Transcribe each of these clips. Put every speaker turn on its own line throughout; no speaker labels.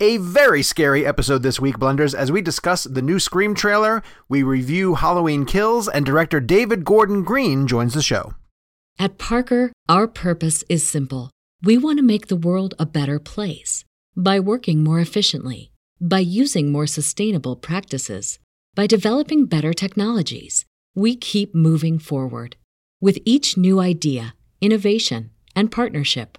A very scary episode this week, Blenders, as we discuss the new Scream trailer, we review Halloween Kills, and director David Gordon Green joins the show.
At Parker, our purpose is simple. We want to make the world a better place by working more efficiently, by using more sustainable practices, by developing better technologies. We keep moving forward. With each new idea, innovation, and partnership,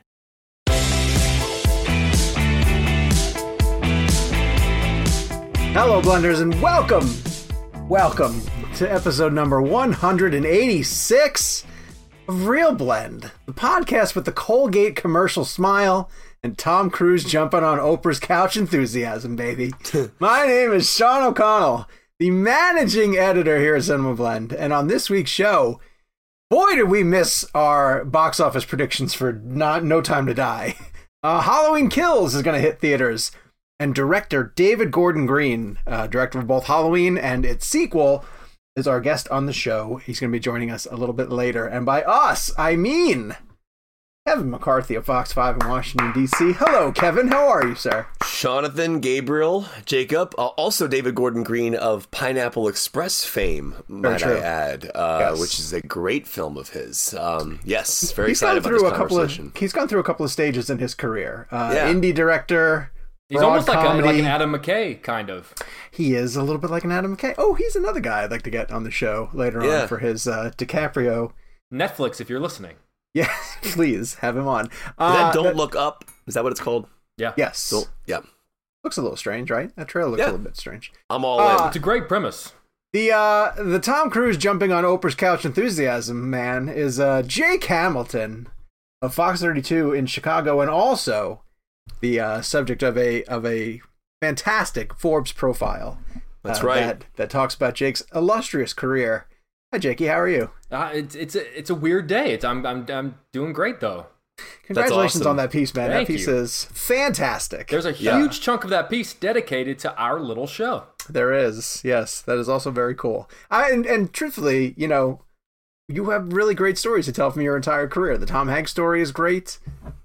Hello, Blenders, and welcome, welcome to episode number 186 of Real Blend, the podcast with the Colgate commercial smile and Tom Cruise jumping on Oprah's couch enthusiasm, baby. My name is Sean O'Connell, the managing editor here at Cinema Blend, and on this week's show, boy, did we miss our box office predictions for not No Time to Die. Uh, Halloween Kills is going to hit theaters and director David Gordon Green, uh, director of both Halloween and its sequel, is our guest on the show. He's going to be joining us a little bit later. And by us, I mean Kevin McCarthy of Fox 5 in Washington, D.C. Hello, Kevin. How are you, sir?
Jonathan Gabriel Jacob, uh, also David Gordon Green of Pineapple Express fame, might. I add, uh,
Yes.
which is a great film of his. Um, yes, very
he's
excited
gone
about this
a couple of
conversation.
he's gone through a couple of stages in his career. Uh,
Yeah.
Indie director.
He's almost like, a, like an Adam McKay, kind of.
He is a little bit like an Adam McKay. Oh, he's another guy I'd like to get on the show later
Yeah.
on for his uh, DiCaprio.
Netflix, if you're listening.
Yes, please have him on.
Is
Uh,
that Don't
that-
Look Up? Is that what it's called?
Yeah.
Yes,
Don't, yeah,
looks a little strange, right? That trailer looks
Yeah.
a little bit strange.
I'm all
Uh,
It's a great premise.
The uh the Tom Cruise jumping on Oprah's couch enthusiasm man is uh Jake Hamilton of Fox 32 in Chicago and also the uh subject of a of a fantastic Forbes profile.
That's
uh,
right.
That, that talks about Jake's illustrious career. Hi Jakey, how are you?
Uh, it's it's a it's a weird day. It's I'm I'm I'm doing great though.
Congratulations
awesome.
on that piece, man.
Thank
that piece
you.
is fantastic.
There's a
Yeah.
huge chunk of that piece dedicated to our little show.
There is, yes, that is also very cool. I, and, and truthfully, you know, you have really great stories to tell from your entire career. The Tom Hanks story is great,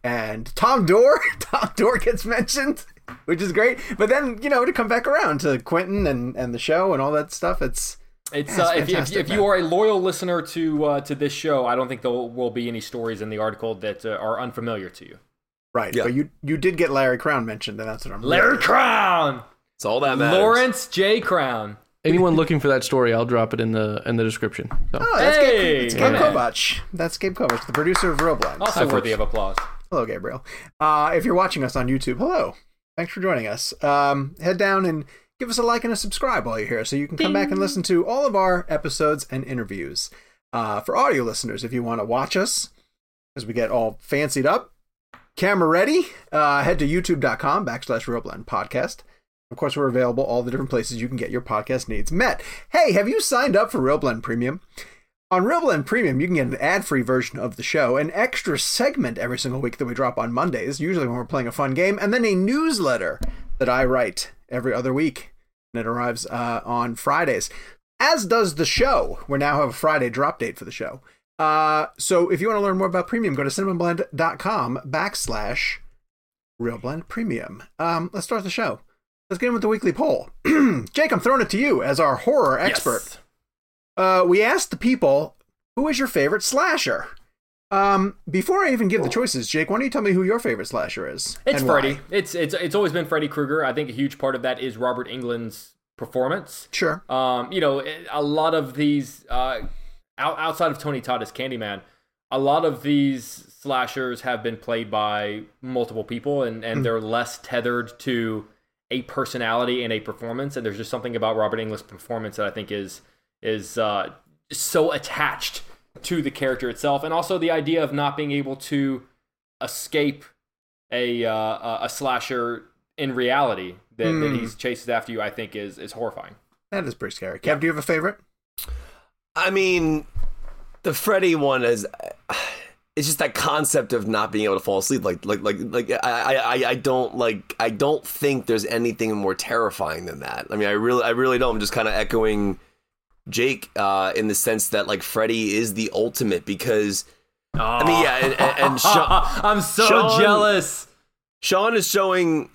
and Tom Dorr, Tom Dorr gets mentioned, which is great. But then, you know, to come back around to Quentin and and the show and all that stuff, it's
It's
Yeah,
uh, if, you- if, if you are a loyal listener to uh, to this show, I don't think there will be any stories in the article that uh, are unfamiliar to you.
right.
Yeah.
But you you did get Larry Crowne mentioned, and that's what I'm.
Larry Crowne,
It's all that matters.
Lawrence J. Crowne.
Anyone looking for that story, I'll drop it in the in the description. So.
Oh, that's
Hey,
Gabe, it's Gabe
man.
Kovach. That's Gabe Kovach, the producer of Real Blend.
Also worthy of applause.
Hello, Gabriel. Uh, if you're watching us on YouTube, hello. Thanks for joining us. Um, head down and give us a like and a subscribe while you're here so you can come back and listen to all of our episodes and interviews. Uh, for audio listeners, if you want to watch us as we get all fancied up, camera ready, uh, head to youtube.com backslash realblend podcast. Of course, we're available all the different places you can get your podcast needs met. Hey, have you signed up for RealBlend Premium? On RealBlend Premium, you can get an ad-free version of the show, an extra segment every single week that we drop on Mondays, usually when we're playing a fun game, and then a newsletter that I write every other week. And it arrives uh, on Fridays, as does the show. We now have a Friday drop date for the show. Uh, so if you want to learn more about Premium, go to cinemablend.com backslash realblend Premium. Um, let's start the show. Let's get in with the weekly poll. Jake, I'm throwing it to you as our horror expert.
Yes.
Uh, we asked the people, who is your favorite slasher? Um, before I even give the choices, Jake, why don't you tell me who your favorite slasher is?
It's
and why?
Freddy. It's it's it's always been Freddy Krueger. I think a huge part of that is Robert Englund's performance.
Sure.
Um, you know, a lot of these uh, out, outside of Tony Todd as Candyman, a lot of these slashers have been played by multiple people, and and they're less tethered to a personality and a performance. And there's just something about Robert Englund's performance that I think is is uh, so attached to the character itself, and also the idea of not being able to escape a uh, a- a slasher in reality that, that
Hmm.
he's chases after you. I think is is horrifying.
That is pretty scary. Kev, do you have a favorite?
I mean, the Freddy one is. It's just that concept of not being able to fall asleep. Like, like, like, like. I, I, I don't like. I don't think there's anything more terrifying than that. I mean, I really, I really don't. I'm just kind of echoing Jake uh, in the sense that like Freddy is the ultimate because. I mean, yeah, and, and, and Sean,
I'm so
Sean-
jealous.
Sean is showing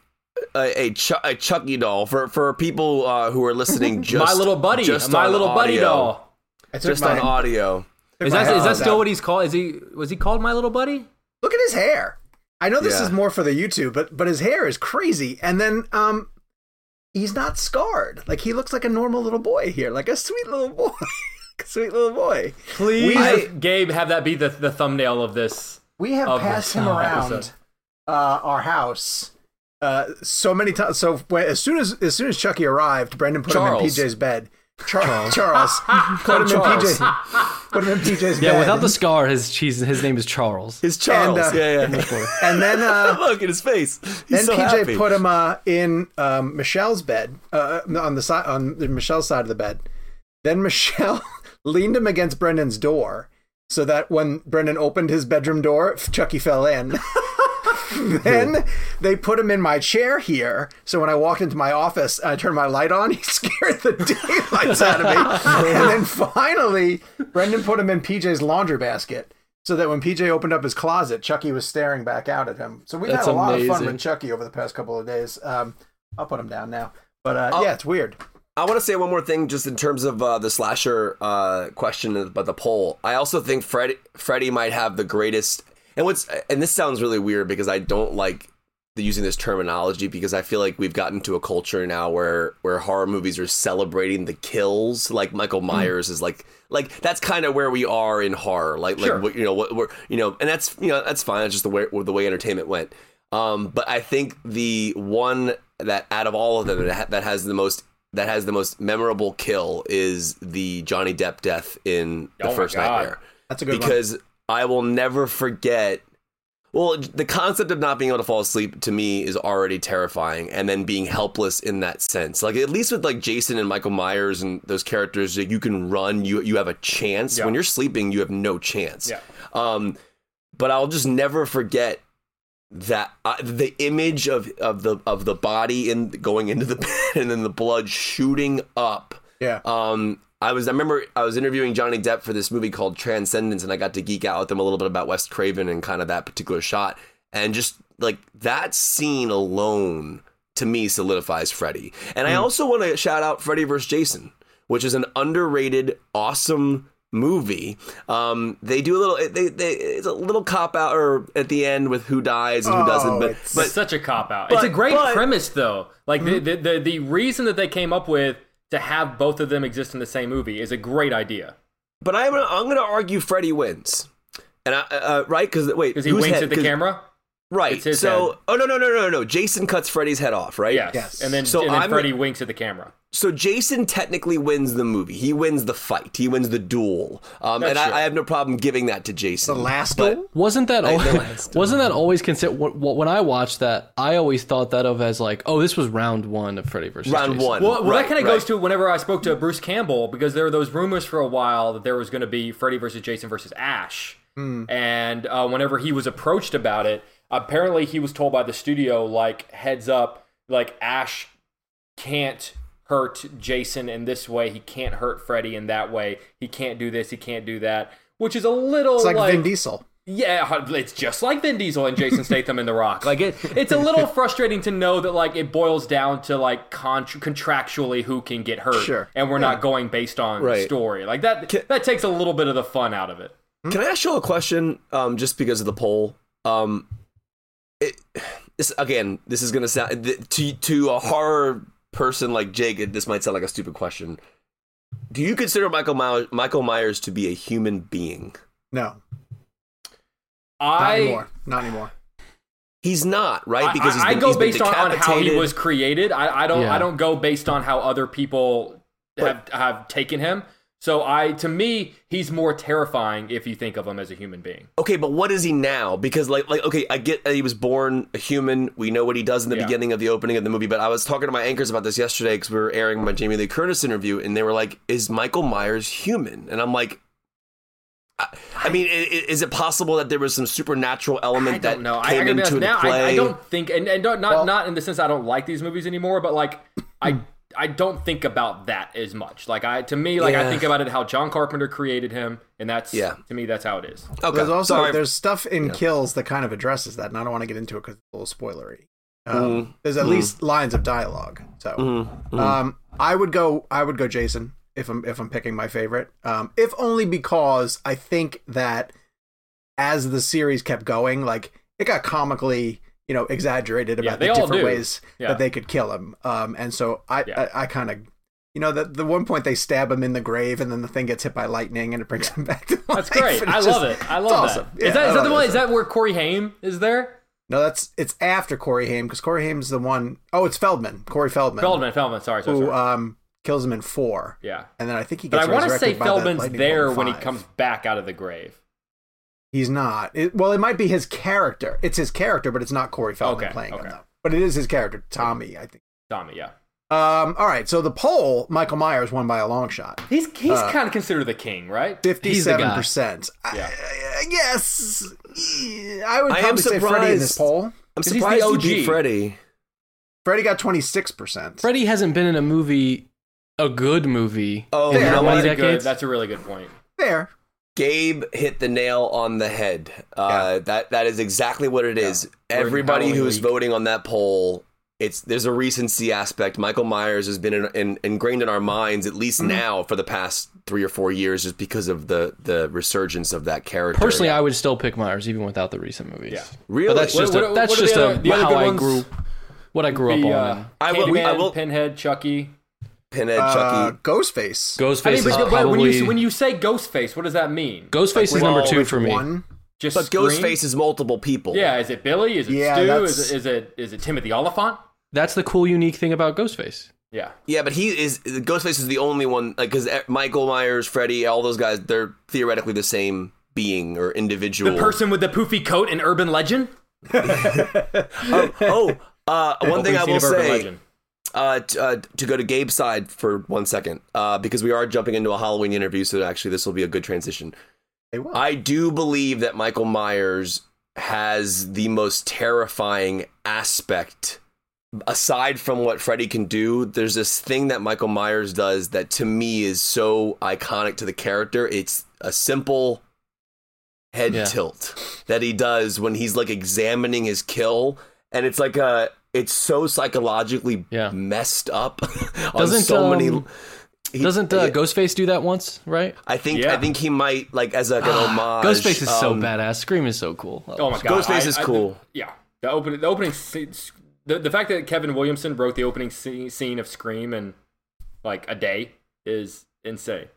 a, a, Ch- a Chucky doll for for people uh, who are listening. Just
my little buddy,
just
my
on
little buddy doll.
I took
just
my-
on audio.
Is that is that still what he's called? Is he was he called my little buddy?
Look at his hair. I know this
Yeah.
is more for the YouTube, but but his hair is crazy. And then um he's not scarred. Like he looks like a normal little boy here, like a sweet little boy. sweet little boy.
Please,
We-
Gabe, have that be the the thumbnail of this.
We have passed him around uh, our house uh, so many times. So as soon as as soon as Chucky arrived, Brendan put
Charles.
him in PJ's bed. Char- Charles, put him
Charles.
in PJ. Put him in PJ's
Yeah,
bed.
without the scar, his she's, his name is Charles.
His Charles.
And, uh,
yeah, yeah.
and then uh,
Look at his face. He's
then
so
PJ
happy.
put him uh, in um, Michelle's bed uh, on the side on the Michelle's side of the bed. Then Michelle leaned him against Brendan's door so that when Brendan opened his bedroom door, Chucky fell in. then they put him in my chair here. So when I walked into my office, I turned my light on. He scared the daylights out of me. and then finally, Brendan put him in PJ's laundry basket. So that when PJ opened up his closet, Chucky was staring back out at him. So we've
That's
had a lot of fun with Chucky over the past couple of days. Um, I'll put him down now. But uh, yeah, it's weird.
I want to say one more thing, just in terms of uh, the slasher uh, question about the poll. I also think Fred, Freddy might have the greatest. And what's and this sounds really weird because I don't like the, using this terminology because I feel like we've gotten to a culture now where where horror movies are celebrating the kills. Like Michael Myers is like like that's kind of where we are in horror. Like
Sure.
like what you know what we're you know, and that's you know that's fine. That's just the way the way entertainment went. Um, but I think the one that out of all of them that, that has the most that has the most memorable kill is the Johnny Depp death in the
Oh my
first
God.
nightmare
That's a good one.
I will never forget. Well, the concept of not being able to fall asleep to me is already terrifying, and then being helpless in that sense. Like at least with like Jason and Michael Myers and those characters, like, you can run, you you have a chance.
Yeah.
When you're sleeping, you have no chance.
Yeah.
Um, but I'll just never forget that uh, the image of of the of the body in going into the bed and then the blood shooting up
Yeah.
um, I was I remember I was interviewing Johnny Depp for this movie called Transcendence, and I got to geek out with him a little bit about Wes Craven and kind of that particular shot, and just like that scene alone to me solidifies Freddy. And I also want to shout out Freddy vs. Jason, which is an underrated, awesome movie. Um, they do a little they, they it's a little cop out or at the end with who dies and who
Oh,
doesn't, but
it's-
but
such a cop out.
but-
it's a great
but-
premise though. Like
Mm-hmm.
the, the the the reason that they came up with to have both of them exist in the same movie is a great idea.
but I'm gonna, I'm going to argue Freddy wins. And I, uh, right? Because wait,
Because he winks
head-
at the camera.
Right.
It's his
so,
head.
oh no no no no no! Jason cuts Freddy's head off, right?
Yes.
Yes.
And then,
So
and then Freddy winks at the camera.
So Jason technically wins the movie. He wins the fight. He wins the duel. Um, and I. I have no problem giving that to Jason.
the last
but-
duel?
Wasn't that
I-
al-
the last
wasn't that always considered when I watched that? I always thought that of as like, oh, this was round one of Freddy versus
Round
Jason.
one.
Well, well
Right,
that kind of
right.
goes to whenever I spoke to Bruce Campbell because there were those rumors for a while that there was going to be Freddy versus Jason versus Ash, and uh, whenever he was approached about it, apparently he was told by the studio like heads up, like Ash can't hurt Jason in this way, he can't hurt Freddy in that way, he can't do this, he can't do that, which is a little
It's like,
like
Vin Diesel.
Yeah, it's just like Vin Diesel and Jason Statham in The Rock. Like it, it's a little frustrating to know that like it boils down to like contr contractually who can get hurt,
Sure.
and we're not going based on
Right.
story. Like that, that takes a little bit of the fun out of it.
Can I ask you a question? Um, just because of the poll. Um, it, this again, this is gonna sound th- to to a horror person like Jake. This might sound like a stupid question. Do you consider Michael Myers, Michael Myers to be a human being?
No, not
I
anymore. Not anymore.
He's not, right? Because he's
I,
been,
I go
he's been
based on, on how he was created. I, I don't
Yeah.
I don't go based on how other people have have taken him. So I to me he's more terrifying if you think of him as a human being.
Okay, but what is he now? Because like like okay, I get that he was born a human. We know what he does in the
Yeah.
beginning of the opening of the movie. But I was talking to my anchors about this yesterday because we were airing my Jamie Lee Curtis interview, and they were like, "Is Michael Myers human?" And I'm like. I, I mean, i- i- is it possible that there was some supernatural element that
don't know. I, I
came into
now
play?
I, I don't think and, and don't, not
Well-
not in the sense I don't like these movies anymore, but like I I don't think about that as much. Like I to me like I think about it how John Carpenter created him, and that's
Yeah.
to me that's how it is.
Okay,
There's also
sorry.
there's stuff in
Yeah.
Kills that kind of addresses that, and I don't want to get into it because it's a little spoilery. Um,
Mhm.
There's at
Mhm.
least lines of dialogue. So
mhm.
um, I would go I would go Jason if I'm if I'm picking my favorite. Um, if only because I think that as the series kept going, like it got comically you know exaggerated about
they
the different ways
Yeah.
that they could kill him. Um, and so I
Yeah.
I, I kind of. You know, the, the one point they stab him in the grave and then the thing gets hit by lightning and it brings him back to life.
That's great. I
it's
love
just-
it. I love
awesome.
that.
Yeah,
is that that the one? Is that where Corey Haim is there?
No, that's it's after Corey Haim because Corey Haim's the one oh it's Feldman, Corey Feldman,
Feldman. Feldman. Sorry. sorry,
who
sorry.
um kills him in four,
yeah.
and then I think he gets. But.
I want to say Feldman's there when he comes back out of the grave.
He's not. It, well, it might be his character. It's his character, but it's not Corey Feldman
Okay,
playing him though. But it is his character, Tommy. I think.
Tommy. Yeah.
Um. All right. So the poll, Michael Myers won by a long shot,
He's he's
Uh,
kind of considered the king, right?
fifty-seven percent.
Yeah.
Yes, I would
I am
probably say Freddy in this poll.
I'm
'cause he's the
surprised he
OG.
beat Freddy.
Freddie got twenty-six percent.
Freddy hasn't been in a movie, a good movie.
Oh,
Fair.
you
How many
That's a good.
decades?
That's a really good point.
Fair.
Gabe hit the nail on the head. Uh, That that is exactly what it is.
We're
Everybody who's
week.
voting on that poll, it's there's a recency aspect. Michael Myers has been in, in, ingrained in our minds at
Mm-hmm.
least now for the past three or four years, just because of the the resurgence of that character.
Personally, I would still pick Myers even without the recent movies.
Yeah.
really,
But that's
What-
just
what-
a, that's
what
just
the
a,
the
how I grew, what I grew up
The,
on.
uh,
I will-
Candyman,
I will-
Pinhead, Chucky.
Pinhead,
Uh,
Chucky.
Ghostface.
Ghostface
I mean,
is
but, but
probably
when you when you say Ghostface, what does that mean?
Ghostface is number two for me.
One.
Just
But
Scream?
Ghostface is multiple people.
Yeah, is it Billy? Is it
Yeah,
Stu?
that's-
Is it, is it is it Timothy Olyphant?
That's the cool, unique thing about Ghostface.
Yeah.
Yeah, but he is Ghostface is the only one like because Michael Myers, Freddy, all those guys, they're theoretically the same being or individual.
The person with the poofy coat in Urban Legend?
oh, oh uh, one thing I will
of Urban
say.
Legend.
Uh, t- uh, to go to Gabe's side for one second, uh, because we are jumping into a Halloween interview, so actually this will be a good transition. I do believe that Michael Myers has the most terrifying aspect. Aside from what Freddy can do, there's this thing that Michael Myers does that to me is so iconic to the character. It's a simple head
Yeah.
tilt that he does when he's like examining his kill, and it's like a it's so psychologically
Yeah.
messed up on
Doesn't,
so many.
um,
he-
Doesn't uh,
yeah,
Ghostface do that once? Right?
I think
Yeah.
I think he might like as like an homage.
Ghostface is so
um,
badass. Scream is so cool.
Oh my god.
Ghostface
I-
is
I-
cool.
yeah. The opening the opening the, the fact that Kevin Williamson wrote the opening scene, scene of Scream in like a day is insane.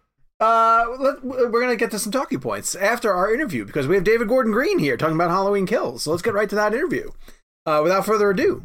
Uh, let, we're gonna get to some talking points after our interview because we have David Gordon Green here talking about Halloween Kills. So let's get right to that interview. Uh, without further ado,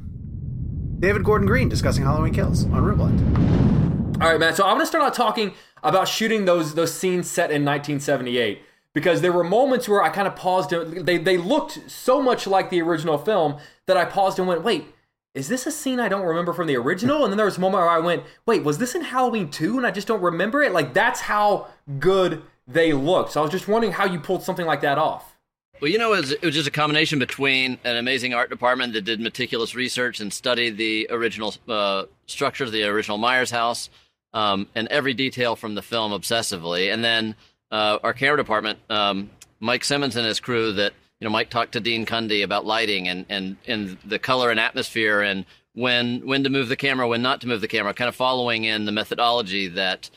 David Gordon Green discussing Halloween Kills on Rewind.
All right, man. So I'm gonna start out talking about shooting those those scenes set in 1978 because there were moments where I kind of paused. And they they looked so much like the original film that I paused and went, "Wait, is this a scene I don't remember from the original?" And then there was a moment where I went, "Wait, was this in Halloween 2 and I just don't remember it?" Like that's how good they looked. So I was just wondering how you pulled something like that off.
Well, you know, it was, it was just a combination between an amazing art department that did meticulous research and studied the original uh, structure of the original Myers house um, and every detail from the film obsessively, and then uh, our camera department um, Mike Simmonds and his crew that you know Mike talked to Dean Cundey about lighting and and and the color and atmosphere and when when to move the camera, when not to move the camera, kind of following in the methodology that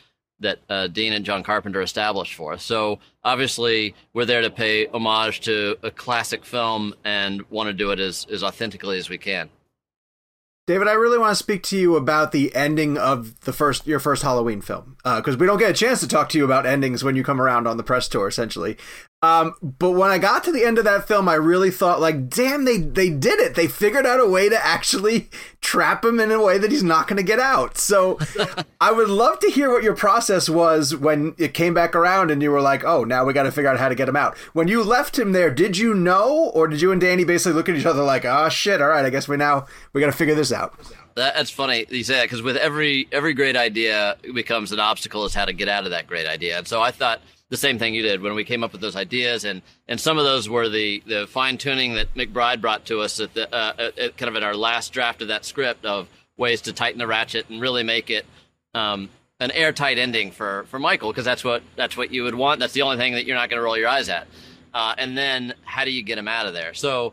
that uh, Dean and John Carpenter established for us. So obviously, we're there to pay homage to a classic film and want to do it as as authentically as we can.
David, I really want to speak to you about the ending of the first your first Halloween film because uh, we don't get a chance to talk to you about endings when you come around on the press tour, essentially. Um, but when I got to the end of that film, I really thought, like, damn, they they did it. They figured out a way to actually trap him in a way that he's not going to get out. So I would love to hear what your process was when it came back around and you were like, oh, now we got to figure out how to get him out. When you left him there, did you know, or did you and Danny basically look at each other like, oh shit, all right, I guess we now we got to figure this out.
That's funny you say that because with every every great idea becomes an obstacle is how to get out of that great idea. And so I thought the same thing you did when we came up with those ideas, and and some of those were the the fine tuning that McBride brought to us at the uh, at, kind of in our last draft of that script of ways to tighten the ratchet and really make it um, an airtight ending for for Michael because that's what that's what you would want. That's the only thing that you're not going to roll your eyes at. Uh, and then how do you get him out of there? So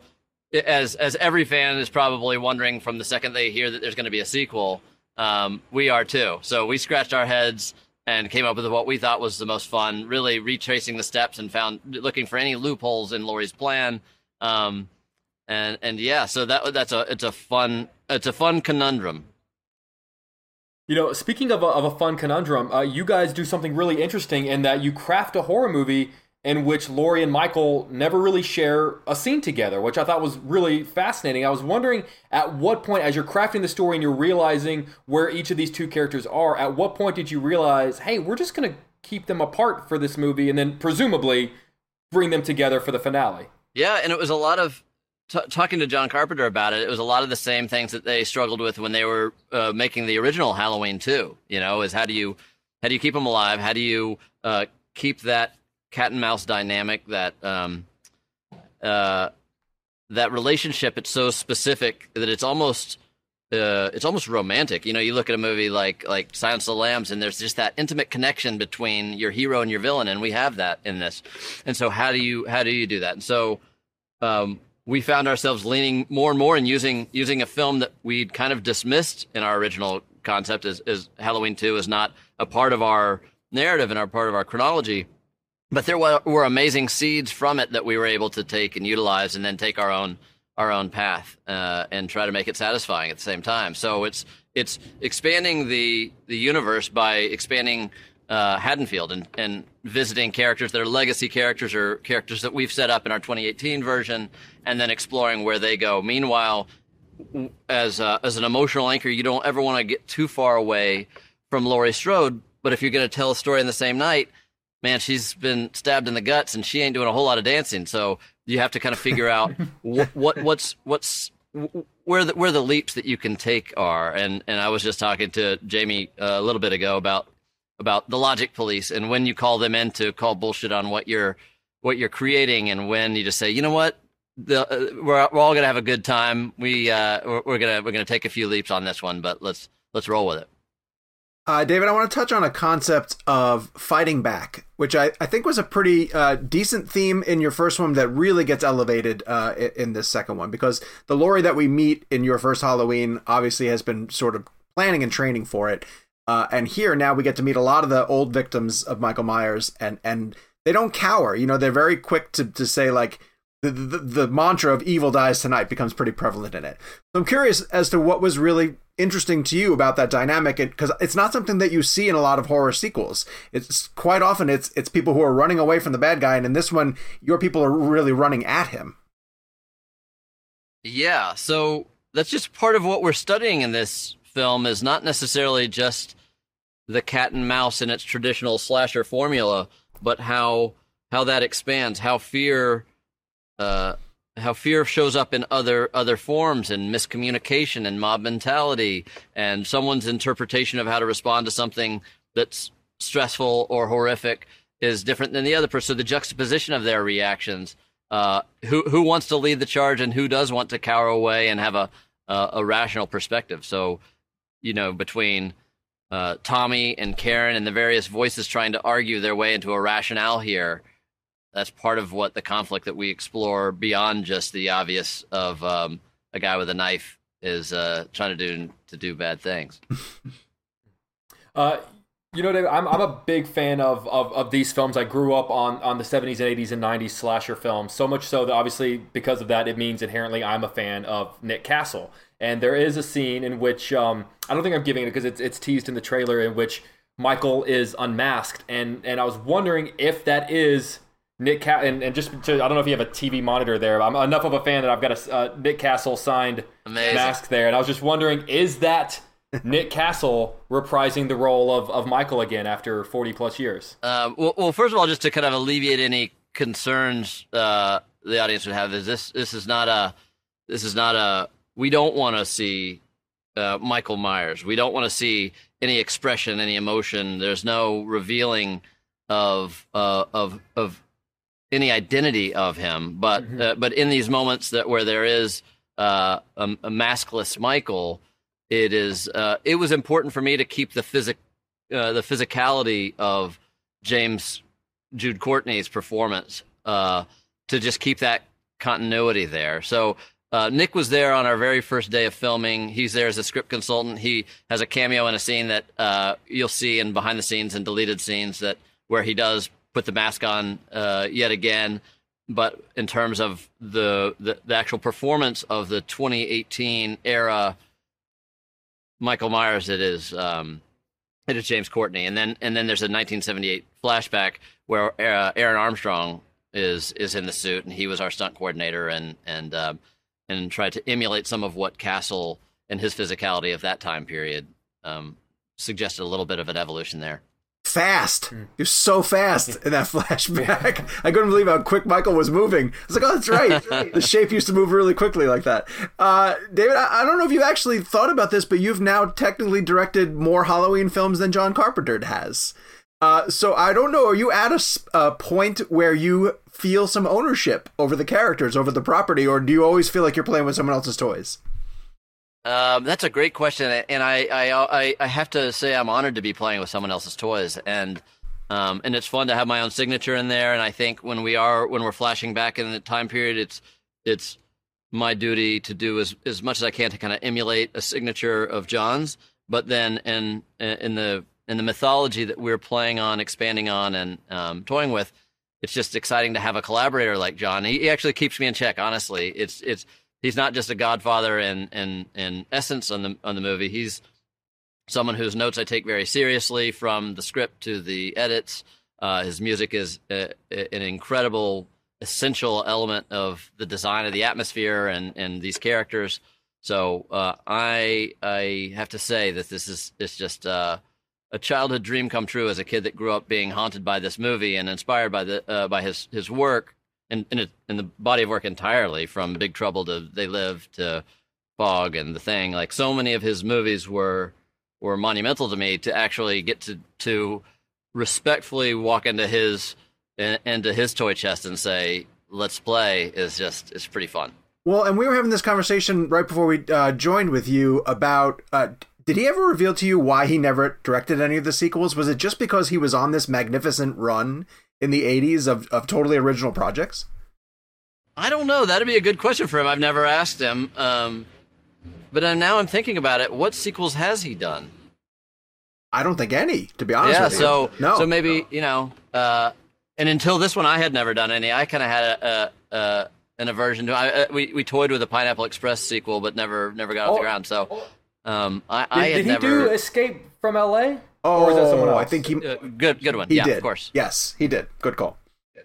as as every fan is probably wondering from the second they hear that there's going to be a sequel, um, we are too. So we scratched our heads and came up with what we thought was the most fun. Really retracing the steps and found looking for any loopholes in Laurie's plan. Um, and and yeah, so that that's a it's a fun it's a fun conundrum.
You know, speaking of a, of a fun conundrum, uh, you guys do something really interesting in that you craft a horror movie in which Laurie and Michael never really share a scene together, which I thought was really fascinating. I was wondering at what point, as you're crafting the story and you're realizing where each of these two characters are, at what point did you realize, hey, we're just going to keep them apart for this movie and then presumably bring them together for the finale?
Yeah, and it was a lot of T- talking to John Carpenter about it, it was a lot of the same things that they struggled with when they were uh, making the original Halloween too. You know, is how do you how do you keep them alive? How do you uh, keep that cat and mouse dynamic that um, uh, that relationship it's so specific that it's almost uh, it's almost romantic. You know, you look at a movie like like Silence of the Lambs, and there's just that intimate connection between your hero and your villain, and we have that in this. And so, how do you how do you do that? And so, um, we found ourselves leaning more and more and using using a film that we'd kind of dismissed in our original concept as, as Halloween Two is not a part of our narrative and our part of our chronology but there were, were amazing seeds from it that we were able to take and utilize, and then take our own our own path uh, and try to make it satisfying at the same time. So it's it's expanding the the universe by expanding uh, Haddonfield and, and visiting characters that are legacy characters or characters that we've set up in our 2018 version, and then exploring where they go. Meanwhile, as a, as an emotional anchor, you don't ever want to get too far away from Laurie Strode. But if you're going to tell a story in the same night, man, she's been stabbed in the guts and she ain't doing a whole lot of dancing. So you have to kind of figure out what, what what's what's where the where the leaps that you can take are. And and I was just talking to Jamie uh, a little bit ago about about the logic police and when you call them in to call bullshit on what you're what you're creating and when you just say, you know what, the, uh, we're, we're all gonna have a good time. We uh, we're, we're gonna we're gonna take a few leaps on this one, but let's let's roll with it.
Uh, David, I want to touch on a concept of fighting back, which I, I think was a pretty uh, decent theme in your first one that really gets elevated uh, in this second one because the Laurie that we meet in your first Halloween obviously has been sort of planning and training for it. Uh, and here now we get to meet a lot of the old victims of Michael Myers, and, and they don't cower. You know, they're very quick to, to say, like, the, the, the mantra of evil dies tonight becomes pretty prevalent in it. So I'm curious as to what was really interesting to you about that dynamic because it's not something that you see in a lot of horror sequels. It's quite often it's it's people who are running away from the bad guy and in this one your people are really running at him.
Yeah so that's just part of what we're studying in this film is not necessarily just the cat and mouse in its traditional slasher formula but how how that expands how fear uh how fear shows up in other other forms and miscommunication and mob mentality and someone's interpretation of how to respond to something that's stressful or horrific is different than the other person. So the juxtaposition of their reactions, uh, who who wants to lead the charge and who does want to cower away and have a a, a rational perspective. So, you know, between uh, Tommy and Karen and the various voices trying to argue their way into a rationale here that's part of what the conflict that we explore beyond just the obvious of um, a guy with a knife is uh, trying to do to do bad things.
Uh, you know, David, I'm I'm a big fan of, of of these films. I grew up on on the 70s and 80s and 90s slasher films. So much so that obviously because of that, it means inherently I'm a fan of Nick Castle. And there is a scene in which um, I don't think I'm giving it because it's it's teased in the trailer in which Michael is unmasked, and and I was wondering if that is Nick Ca- and, and just to, I don't know if you have a TV monitor there. But I'm enough of a fan that I've got a uh, Nick Castle signed
Amazing.
mask there, and I was just wondering, is that Nick Castle reprising the role of, of Michael again after 40 plus years?
Uh, well, well, first of all, just to kind of alleviate any concerns uh, the audience would have, is this this is not a this is not a we don't want to see uh, Michael Myers. We don't want to see any expression, any emotion. There's no revealing of uh, of of any identity of him. But uh, but in these moments that where there is uh, a, a maskless Michael, it is uh, it was important for me to keep the physic uh, the physicality of James Jude Courtney's performance uh, to just keep that continuity there. So uh, Nick was there on our very first day of filming. He's there as a script consultant. He has a cameo in a scene that uh, you'll see in behind the scenes and deleted scenes that where he does put the mask on uh, yet again. But in terms of the, the the actual performance of the 2018 era Michael Myers, it is um, it is James Courtney, and then and then there's a 1978 flashback where uh, Airon Armstrong is is in the suit, and he was our stunt coordinator, and and um, and tried to emulate some of what Castle and his physicality of that time period um, suggested a little bit of an evolution there.
Fast. You're so fast in that flashback. I couldn't believe how quick Michael was moving. I was like, oh, that's right. the shape used to move really quickly like that. Uh, David, I, I don't know if you actually thought about this, but you've now technically directed more Halloween films than John Carpenter has. Uh, so I don't know. Are you at a point where you feel some ownership over the characters, over the property, or do you always feel like you're playing with someone else's toys?
Um, that's a great question, and I, I, I, have to say I'm honored to be playing with someone else's toys, and um, and it's fun to have my own signature in there. And I think when we are when we're flashing back in the time period, it's it's my duty to do as as much as I can to kind of emulate a signature of John's, but then in in the in the mythology that we're playing on, expanding on, and um, toying with, it's just exciting to have a collaborator like John. He, he actually keeps me in check. Honestly, it's it's he's not just a godfather in in in essence on the on the movie. He's someone whose notes I take very seriously, from the script to the edits. Uh, his music is uh, an incredible, essential element of the design of the atmosphere and and these characters. So uh, I I have to say that this is it's just uh, a childhood dream come true as a kid that grew up being haunted by this movie and inspired by the uh, by his his work in in, in the body of work entirely from Big Trouble to They Live to Fog and The Thing. Like so many of his movies were were monumental to me to actually get to to respectfully walk into his into his toy chest and say let's play is just it's pretty fun.
Well, and we were having this conversation right before we uh, joined with you about. Uh, did he ever reveal to you why he never directed any of the sequels? Was it just because he was on this magnificent run in the 80s of, of totally original projects?
I don't know. That'd be a good question for him. I've never asked him. Um, but now I'm thinking about it. What sequels has he done?
I don't think any, to be honest
yeah,
with you.
so
no.
so maybe you know, uh, and until this one, I had never done any. I kind of had a, a, a an aversion to. I, uh, we we toyed with a Pineapple Express sequel, but never never got off the
Oh,
ground. So um, I,
Did,
I had
did he
never.
do Escape from L.A.?
Oh,
or is that someone else?
I think he,
uh, good good one.
he
yeah,
did.
of course.
Yes, he did. Good call.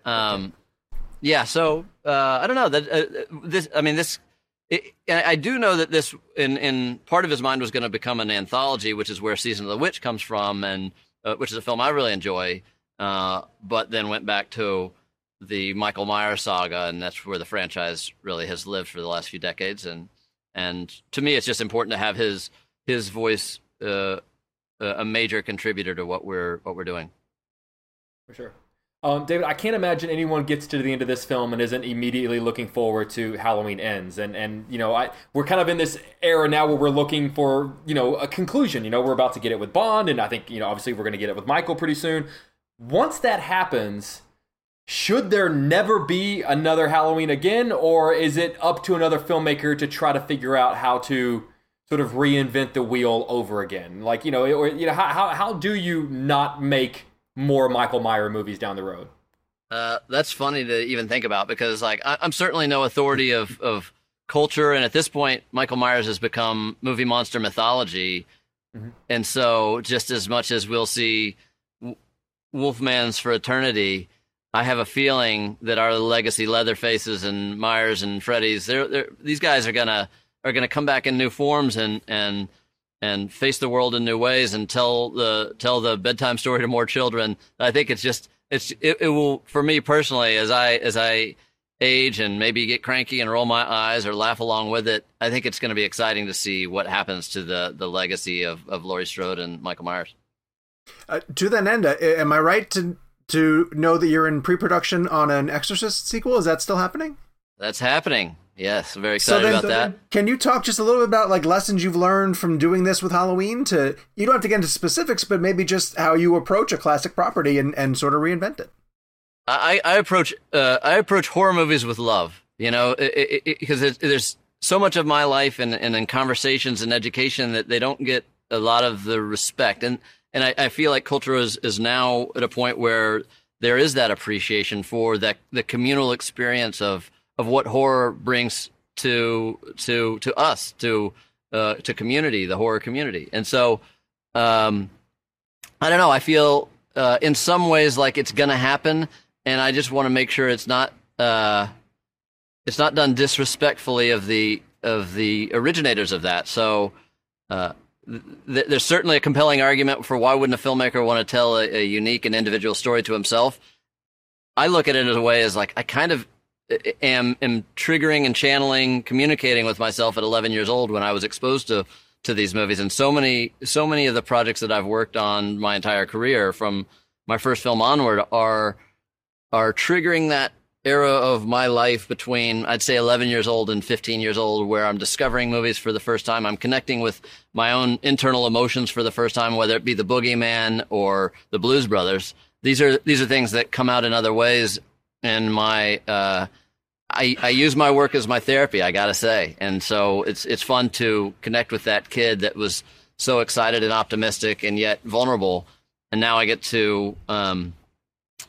Um, yeah. So uh, I don't know that uh, this. I mean, this. It, I I do know that this, in in part of his mind, was going to become an anthology, which is where Season of the Witch comes from, and uh, which is a film I really enjoy. Uh, but then went back to the Michael Myers saga, and that's where the franchise really has lived for the last few decades. And and to me, it's just important to have his his voice uh, a major contributor to what we're what we're doing.
For sure. Um, David, I can't imagine anyone gets to the end of this film and isn't immediately looking forward to Halloween ends. And and you know, I we're kind of in this era now where we're looking for you know a conclusion. You know, we're about to get it with Bond, and I think you know obviously we're going to get it with Michael pretty soon. Once that happens, should there never be another Halloween again, or is it up to another filmmaker to try to figure out how to sort of reinvent the wheel over again? Like, you know, or, you know, how, how, how do you not make more Michael Meyer movies down the road?
Uh, that's funny to even think about because, like, I, am certainly no authority of, of culture, and at this point, Michael Myers has become movie monster mythology, mm-hmm. and so just as much as we'll see Wolfman's for eternity, I have a feeling that our legacy Leatherfaces and Myers and Freddy's, they're, they're, these guys are gonna are gonna come back in new forms and and and face the world in new ways and tell the tell the bedtime story to more children. I think it's just it's it, it will for me personally as I as I age and maybe get cranky and roll my eyes or laugh along with it. I think it's going to be exciting to see what happens to the the legacy of of Laurie Strode and Michael Myers.
Uh, to that end, uh, am I right to to know that you're in pre-production on an Exorcist sequel? Is that still happening?
That's happening. Yes, very excited so then, about that.
Can you talk just a little bit about like lessons you've learned from doing this with Halloween? To you don't have to get into specifics, but maybe just how you approach a classic property and, and sort of reinvent it.
I, I approach uh, I approach horror movies with love. You know, because there's so much of my life and, and in conversations and education that they don't get a lot of the respect. And and I, I feel like culture is, is now at a point where there is that appreciation for that the communal experience of of what horror brings to to to us to uh, to community, the horror community, and so um, I don't know. I feel uh, in some ways like it's going to happen, and I just want to make sure it's not uh, it's not done disrespectfully of the of the originators of that. So uh, th- there's certainly a compelling argument for why wouldn't a filmmaker want to tell a, a, unique and individual story to himself. I look at it as a way as like I kind of am am triggering and channeling, communicating with myself at 11 years old when I was exposed to to these movies, and so many so many of the projects that I've worked on my entire career from my first film onward are are triggering that era of my life between I'd say 11 years old and 15 years old where I'm discovering movies for the first time. I'm connecting with my own internal emotions for the first time, whether it be the Boogeyman or the Blues Brothers. These are these are things that come out in other ways. And my uh, I, I use my work as my therapy, I gotta say. And so it's it's fun to connect with that kid that was so excited and optimistic and yet vulnerable. And now I get to um,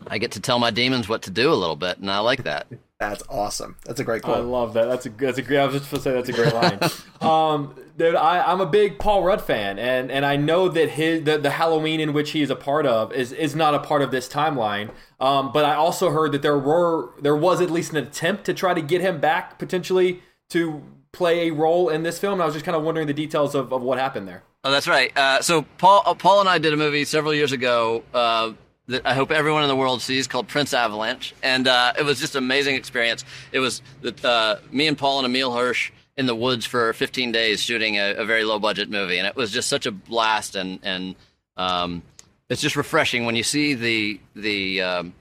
I get to tell my demons what to do a little bit, and I like that.
That's awesome. That's a great quote.
I love that. That's a that's a great. I was just going to say that's a great line. um, dude, I, I'm a big Paul Rudd fan, and and I know that his the, the Halloween in which he is a part of is is not a part of this timeline. Um, but I also heard that there were there was at least an attempt to try to get him back potentially to play a role in this film. And I was just kind of wondering the details of, of what happened there.
Oh, that's right. Uh, so Paul uh, Paul and I did a movie several years ago. Uh, that I hope everyone in the world sees called Prince Avalanche, and uh, it was just an amazing experience. It was the, uh, me and Paul and Emile Hirsch in the woods for 15 days shooting a, a, very low budget movie, and it was just such a blast, and and um, it's just refreshing when you see the the um,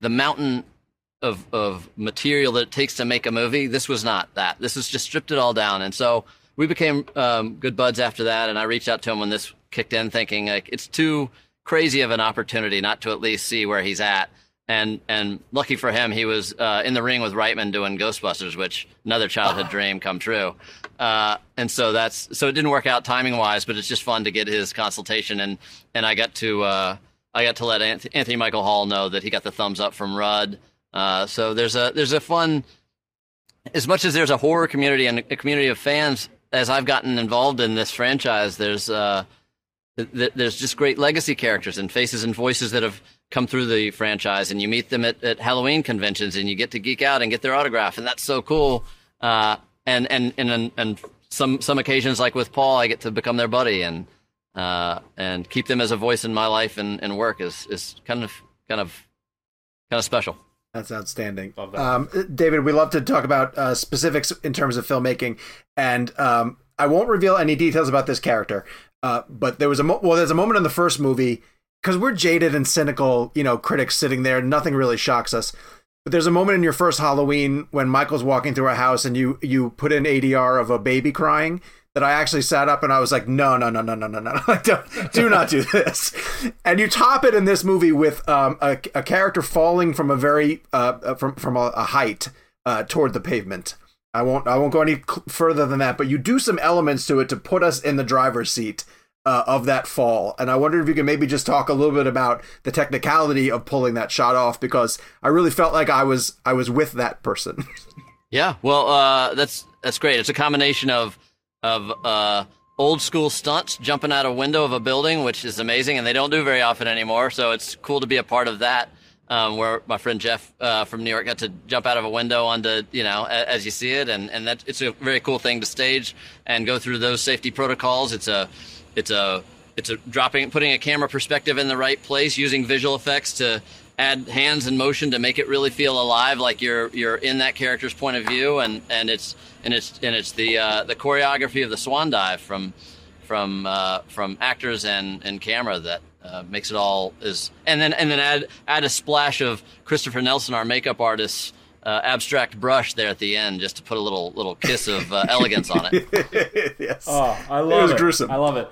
the mountain of of material that it takes to make a movie. This was not that. This has just stripped it all down, and so we became um, good buds after that. And I reached out to him when this kicked in, thinking like it's too crazy of an opportunity not to at least see where he's at. And and lucky for him, he was uh, in the ring with Reitman doing Ghostbusters, which another childhood dream come true. Uh, and so that's so it didn't work out timing wise, but it's just fun to get his consultation and and I got to uh, I got to let Anthony Michael Hall know that he got the thumbs up from Rudd. Uh, so there's a there's a fun as much as there's a horror community and a community of fans as I've gotten involved in this franchise. There's uh, there's just great legacy characters and faces and voices that have come through the franchise and you meet them at, at Halloween conventions and you get to geek out and get their autograph and that's so cool. Uh, and, and, and, and some, some occasions like with Paul, I get to become their buddy and, uh, and keep them as a voice in my life and, and work is, is kind of, kind of, kind of special.
That's outstanding. Love Um, David, we love to talk about uh, specifics in terms of filmmaking, and um, I won't reveal any details about this character. Uh, but there was a mo- well, there's a moment in the first movie because we're jaded and cynical, you know, critics sitting there. Nothing really shocks us. But there's a moment in your first Halloween when Michael's walking through a house and you you put in ADR of a baby crying. that I actually sat up and I was like, no, no, no, no, no, no, no, don't, do not do this. And you top it in this movie with um, a, a character falling from a very uh, from from a, a height uh, toward the pavement. I won't I won't go any further than that, but you do some elements to it to put us in the driver's seat uh, of that fall. And I wonder if you can maybe just talk a little bit about the technicality of pulling that shot off because I really felt like I was I was with that person.
Yeah, well, uh, that's that's great. It's a combination of of uh, old school stunts, jumping out a window of a building, which is amazing, and they don't do very often anymore. So it's cool to be a part of that. Um, where my friend Jeff uh, from New York got to jump out of a window onto, you know, a, as you see it, and and that it's a very cool thing to stage and go through those safety protocols. It's a it's a it's a dropping putting a camera perspective in the right place using visual effects to add hands and motion to make it really feel alive like you're you're in that character's point of view and and it's and it's and it's the uh, the choreography of the swan dive from from uh, from actors and and camera that uh, makes it all is and then and then add add a splash of Christopher Nelson our makeup artist uh, abstract brush there at the end just to put a little little kiss of uh, elegance on it
yes.
Oh, I love
it was
it.
gruesome.
I love it.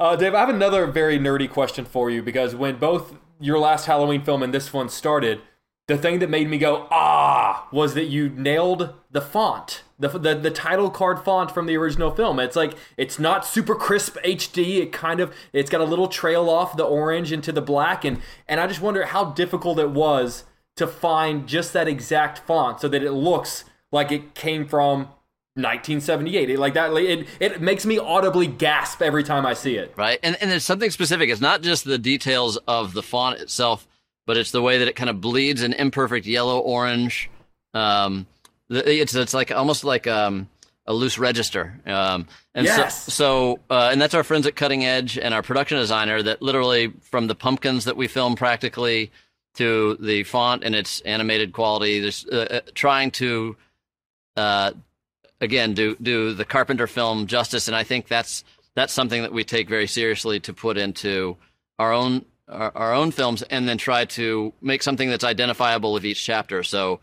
Uh, Dave, I have another very nerdy question for you because when both your last Halloween film and this one started, the thing that made me go ah was that you nailed the font, the, the the title card font from the original film. It's like it's not super crisp HD. It kind of it's got a little trail off the orange into the black, and and I just wonder how difficult it was to find just that exact font so that it looks like it came from 1978. It, like that, it it makes me audibly gasp every time I see it.
right? And and there's something specific. It's not just the details of the font itself, but it's the way that it kind of bleeds an imperfect yellow orange. Um, it's it's like almost like um, a loose register. Um, and
Yes.
so, so uh, and that's our friends at Cutting Edge and our production designer that literally from the pumpkins that we film practically to the font and its animated quality, just uh, uh, trying to uh, again do do the Carpenter film justice, and I think that's that's something that we take very seriously to put into our own our, our own films, and then try to make something that's identifiable of each chapter. So,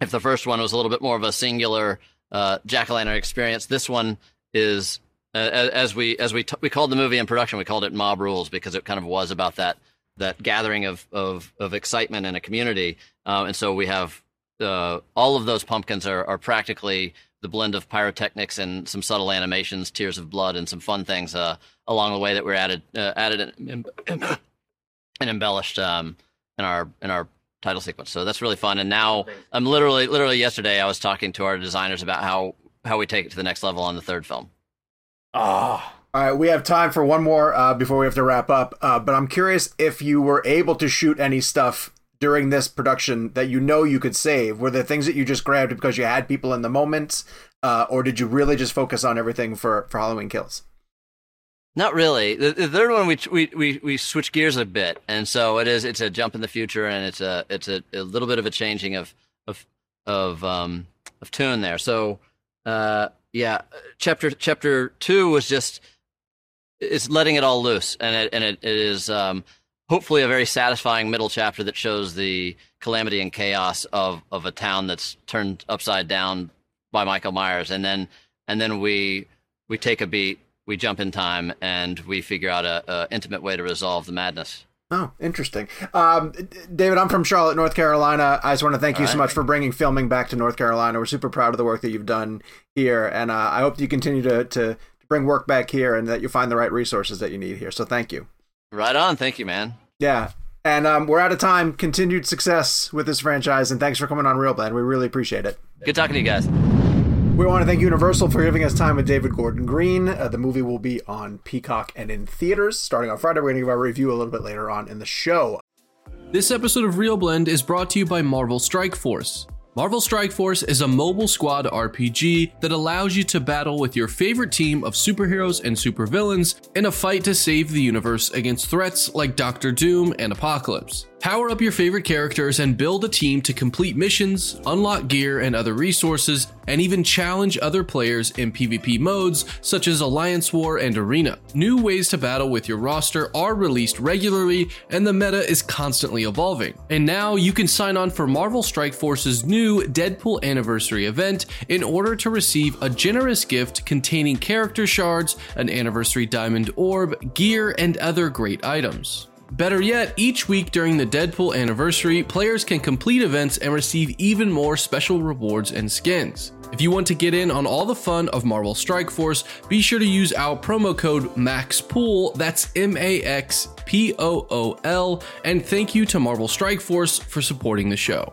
if the first one was a little bit more of a singular uh, jack o' lantern experience, this one is uh, as we as we t- we called the movie in production, we called it Mob Rules because it kind of was about that that gathering of of, of excitement in a community, um, and so we have uh, all of those pumpkins are, are practically the blend of pyrotechnics and some subtle animations, tears of blood, and some fun things uh, along the way that were added uh, added and, and embellished um, in our in our title sequence. So that's really fun. And now I'm literally literally yesterday I was talking to our designers about how how we take it to the next level on the third film.
Ah,
All right, we have time for one more uh, before we have to wrap up. Uh, but I'm curious if you were able to shoot any stuff during this production that you know you could save. Were there things that you just grabbed because you had people in the moment, uh, or did you really just focus on everything for for Halloween Kills?
Not really. The, the third one we, we we we switch gears a bit, and so it is. It's a jump in the future, and it's a it's a, a little bit of a changing of of of um of tune there. So uh yeah, chapter chapter two was just it's letting it all loose, and it and it, it is um hopefully a very satisfying middle chapter that shows the calamity and chaos of of a town that's turned upside down by Michael Myers, and then and then we we take a beat we jump in time and we figure out a, a intimate way to resolve the madness.
Oh, interesting. Um, David, I'm from Charlotte, North Carolina. I just want to thank you so much for bringing filming back to North Carolina. We're super proud of the work that you've done here, and uh, I hope you continue to to bring work back here and that you find the right resources that you need here. So thank you.
Right on, thank you, man.
Yeah. And um, we're out of time. Continued success with this franchise, and thanks for coming on Real Blend. We really appreciate it.
Good talking to you guys.
We want to thank Universal for giving us time with David Gordon Green. Uh, the movie will be on Peacock and in theaters starting on Friday. We're going to give our review a little bit later on in the show.
This episode of Real Blend is brought to you by Marvel Strike Force. Marvel Strike Force is a mobile squad RPG that allows you to battle with your favorite team of superheroes and supervillains in a fight to save the universe against threats like Doctor Doom and Apocalypse.
Power up your favorite characters and build a team to complete missions, unlock gear and other resources, and even challenge other players in PvP modes such as Alliance War and Arena. New ways to battle with your roster are released regularly, and the meta is constantly evolving. And now you can sign on for Marvel Strike Force's new Deadpool Anniversary event in order to receive a generous gift containing character shards, an anniversary diamond orb, gear, and other great items. Better yet, each week during the Deadpool anniversary, players can complete events and receive even more special rewards and skins. If you want to get in on all the fun of Marvel Strike Force, be sure to use our promo code MAXPOOL, that's M A X P O O L, and thank you to Marvel Strike Force for supporting the show.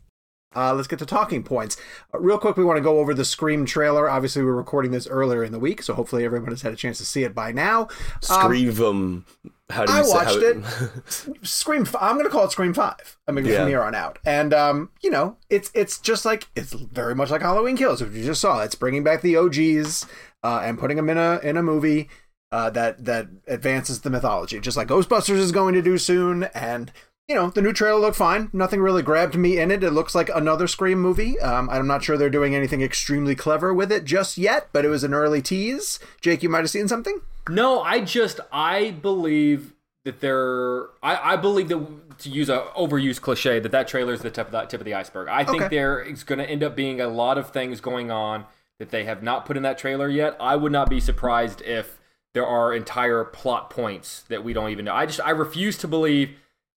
Uh, let's get to talking points. Uh, real quick, we want to go over the Scream trailer. Obviously, we're recording this earlier in the week, so hopefully everyone has had a chance to see it by now. Um,
Scream. how do you say?
I
say
watched
how
it. Scream. I'm going to call it Scream Five. I mean,
Yeah.
from here on out, and um, you know, it's it's just like it's very much like Halloween Kills, which you just saw. It's bringing back the OGs uh, and putting them in a in a movie uh, that that advances the mythology, just like Ghostbusters is going to do soon. And you know, the new trailer looked fine. Nothing really grabbed me in it. It looks like another Scream movie. Um, I'm not sure they're doing anything extremely clever with it just yet, but it was an early tease. Jake, you might have seen something.
No, I just I believe that there. I, I believe that to use a overused cliche that that trailer is the tip of the tip of the iceberg. I think
Okay.
there is going to end up being a lot of things going on that they have not put in that trailer yet. I would not be surprised if there are entire plot points that we don't even know. I just I refuse to believe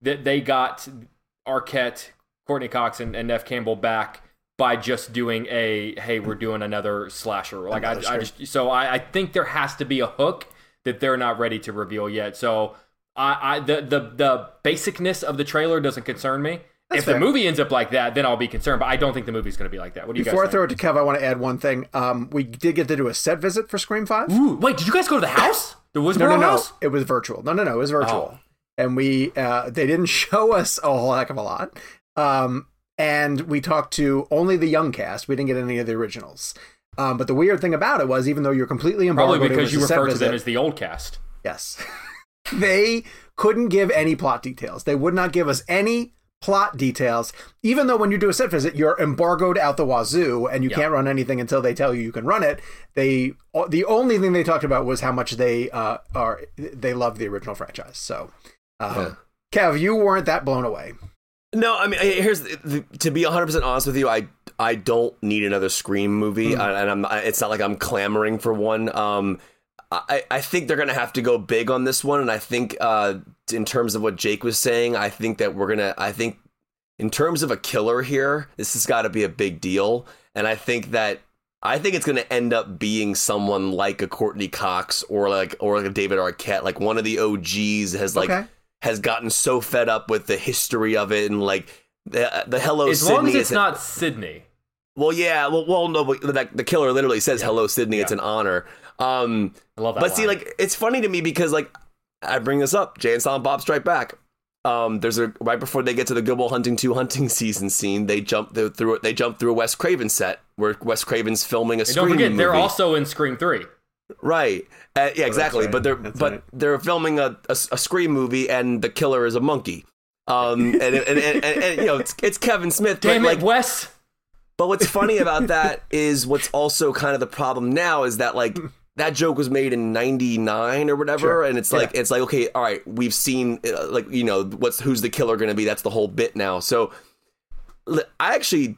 that they got Arquette, Courteney Cox, and, and Neve Campbell back by just doing a hey we're doing another slasher. Like I,
Another
I just so I, I think there has to be a hook that they're not ready to reveal yet. So I, I the the the basicness of the trailer doesn't concern me.
That's
if
fair.
the movie ends up like that, then I'll be concerned. But I don't think the movie's going to be like that. What do you
Before I
guys
throw it to Kev, I want to add one thing. Um, we did get to do a set visit for Scream Five.
Ooh, wait, did you guys go to the house? The
No,
Woodsboro
no, no.
house?
It was virtual. No, no, no. It was virtual.
Oh.
And we, uh, they didn't show us a whole heck of a lot. Um, and we talked to only the young cast. We didn't get any of the originals. Um, but the weird thing about it was, even though you're completely embargoed,
Probably because you refer to them as the old cast.
yes, they couldn't give any plot details. They would not give us any plot details, even though when you do a set visit, you're embargoed out the wazoo and you
Yeah.
can't run anything until they tell you you can run it. They the only thing they talked about was how much they uh, are they love the original franchise. So, um, Kev, you weren't that blown away.
No, I mean, here's the, to be 100 percent honest with you. I I don't need another Scream movie, and I'm it's not like I'm clamoring for one. Um, I I think they're gonna have to go big on this one, and I think uh, in terms of what Jake was saying, I think that we're gonna. I think in terms of a killer here, this has got to be a big deal, and I think that. I think it's going to end up being someone like a Courteney Cox or like or like a David Arquette, like one of the OGs has like
Okay.
Has gotten so fed up with the history of it and like the the hello
as
Sidney
long as it's not Sidney.
well yeah well, well no but the, the killer literally says hello Sidney it's an honor um
I love that.
but see like it's funny to me because like I bring this up Jay and Silent Bob Strike Back um there's a right before they get to the Good Will Hunting 2 hunting season scene they jump through they jump through a Wes Craven set where Wes Craven's filming a
And don't forget, they're also in Scream Three.
Right. Uh, yeah, exactly.
right.
But they're
That's
but
right.
they're filming a, a, a scream movie, and the killer is a monkey. Um, and, and, and, and, and, you know it's, it's Kevin Smith. but,
Damn
like,
it, Wes!
but what's funny about that is what's also kind of the problem now is that like that joke was made in 99 or whatever
Sure.
and it's like it's like okay all right we've seen uh, like you know what's who's the killer going to be that's the whole bit now so i actually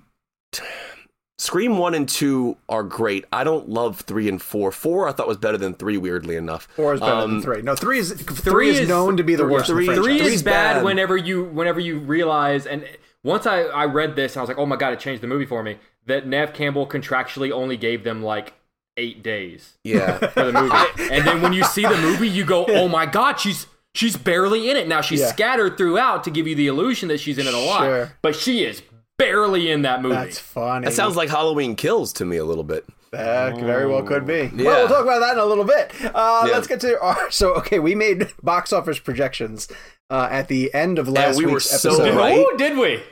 scream 1 and 2 are great i don't love 3 and 4 4 i thought was better than 3 weirdly enough
Four is better
Um,
than three. No, three is three, is,
is-
known to be the
three-
worst. in the
three-
Three is bad,
bad.
whenever you whenever you realize and once I, I read this I was like, oh my god, it changed the movie for me. That Neve Campbell contractually only gave them like eight days
yeah
for the movie. and then when you see the movie, you go, oh my god, she's she's barely in it. Now she's
Yeah.
scattered throughout to give you the illusion that she's in it a lot,
Sure.
but she is barely in that movie.
That's funny.
That sounds like Halloween Kills to me a little bit.
That very well could be.
Yeah.
Well, we'll talk about that in a little bit. Uh,
Yeah.
Let's get to our. So, okay, we made box office projections uh, at the end of last
we were so
episode.
right.
Ooh, did we?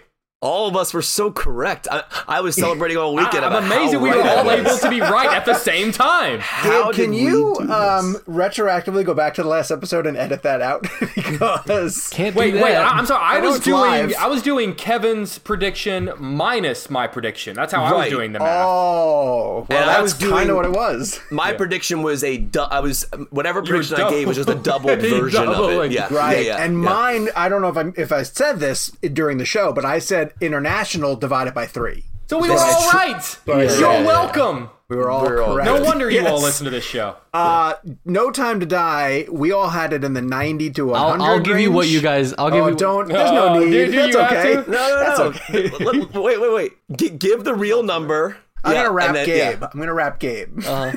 All of us were so correct. I, I was celebrating all weekend.
I, am
about
amazed
how
we
right
were all able to be right at the same time.
How
Gabe, can you um, retroactively go back to the last episode and edit that out? because
Can't
Wait,
do that.
wait. I, am sorry. I,
I
was doing.
live.
I was doing Kevin's prediction minus my prediction. That's how I was doing the math.
oh, well,
And
that
I
was
was
kind of what it was.
My prediction was a du- I was whatever prediction I gave was just a doubled version of
doubling.
it. Yeah,
Right,
yeah, yeah,
and
yeah.
mine. I don't know if I if I said this during the show, but I said international divided by three.
So we were all right.
Yeah,
You're
yeah, yeah.
welcome.
We were all
We're
correct.
No wonder you all
Yes.
listen to this show.
Uh, no time to die. We all had it in the ninety to one
I'll,
hundred.
I'll give you what you guys. I'll give
Oh,
you.
don't. There's no need.
do- do
That's
you have
okay.
to?
No, no,
That's
no.
okay.
Wait, wait, wait. G- give the real number.
I'm
Yeah,
gonna wrap
and then- yeah.
Gabe. I'm gonna wrap Gabe.
Wait,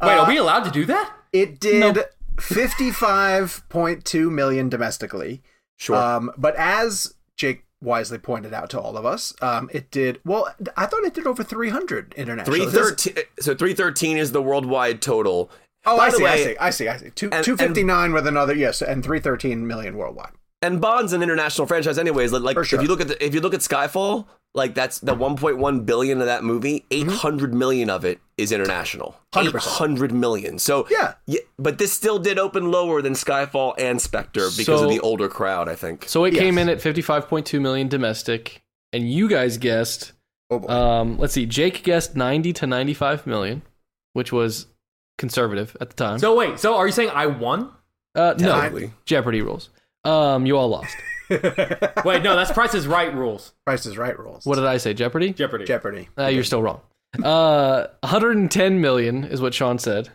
are we allowed to do that?
It did 55.2 million domestically.
Sure.
Um, but as Jake wisely pointed out to all of us, um, it did well. I thought it did over 300 internationally.
313.
This-
So three thirteen is the worldwide total.
Oh, I see, I see. I see. I see. Two,
And-
259 with another yes, and 313 million worldwide.
And Bond's an international franchise, anyways. Like, like,
sure.
if you look at the, if you look at Skyfall, like that's the 1.1 billion of that movie.
Mm-hmm.
800 million of it is international.
100%.
800 million. So
Yeah. yeah.
but this still did open lower than Skyfall and Spectre because
So-
of the older crowd. I think.
So it came in at 55.2 million domestic, and you guys guessed.
Oh boy.
Um, let's see. Jake guessed 90 to 95 million, which was conservative at the time.
So wait. So are you saying I won?
uh, no, Jeopardy rules. Um, you all lost.
Wait, no. That's Price is Right rules.
Price is Right rules.
What did I say? Jeopardy?
Jeopardy.
Jeopardy?
Uh, you're still wrong. Uh, 110 million is what Sean said,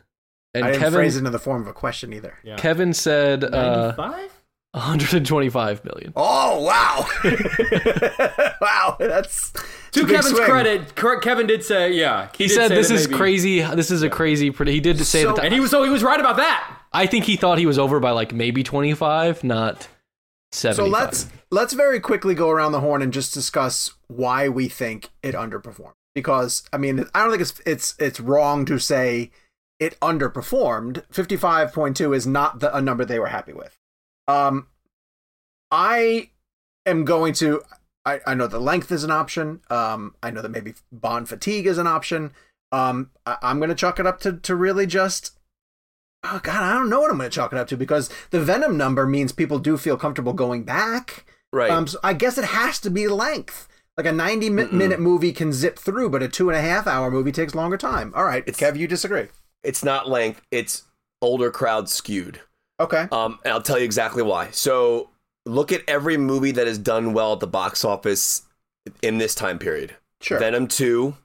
and
I didn't
Kevin
phrase it in the form of a question either.
Yeah.
Kevin said uh,
95?
125 million.
Oh wow! wow, that's
To
it's a big
Kevin's
swing.
credit, Kevin did say, yeah.
He
did
said
say
this is
maybe-
crazy. This is a crazy. Pred- he did say
So-
that.
and he was so he was right about that.
I think he thought he was over by like maybe 25, not 75.
So let's let's very quickly go around the horn and just discuss why we think it underperformed. Because I mean, I don't think it's it's it's wrong to say it underperformed. Fifty five point two is not the, a number they were happy with. Um, I am going to. I, I know the length is an option. Um, I know that maybe bond fatigue is an option. Um, I, I'm going to chalk it up to to really just oh god, I don't know what I'm going to chalk it up to because the Venom number means people do feel comfortable going back.
Right.
Um, so I guess it has to be length. Like a 90 mi- minute movie can zip through, but a two and a half hour movie takes longer time. All right,
It's-
Kev, you disagree?
it's not length. It's older crowd skewed.
Okay.
Um, and I'll tell you exactly why. So look at every movie that has done well at the box office in this time period.
Sure.
Venom 2,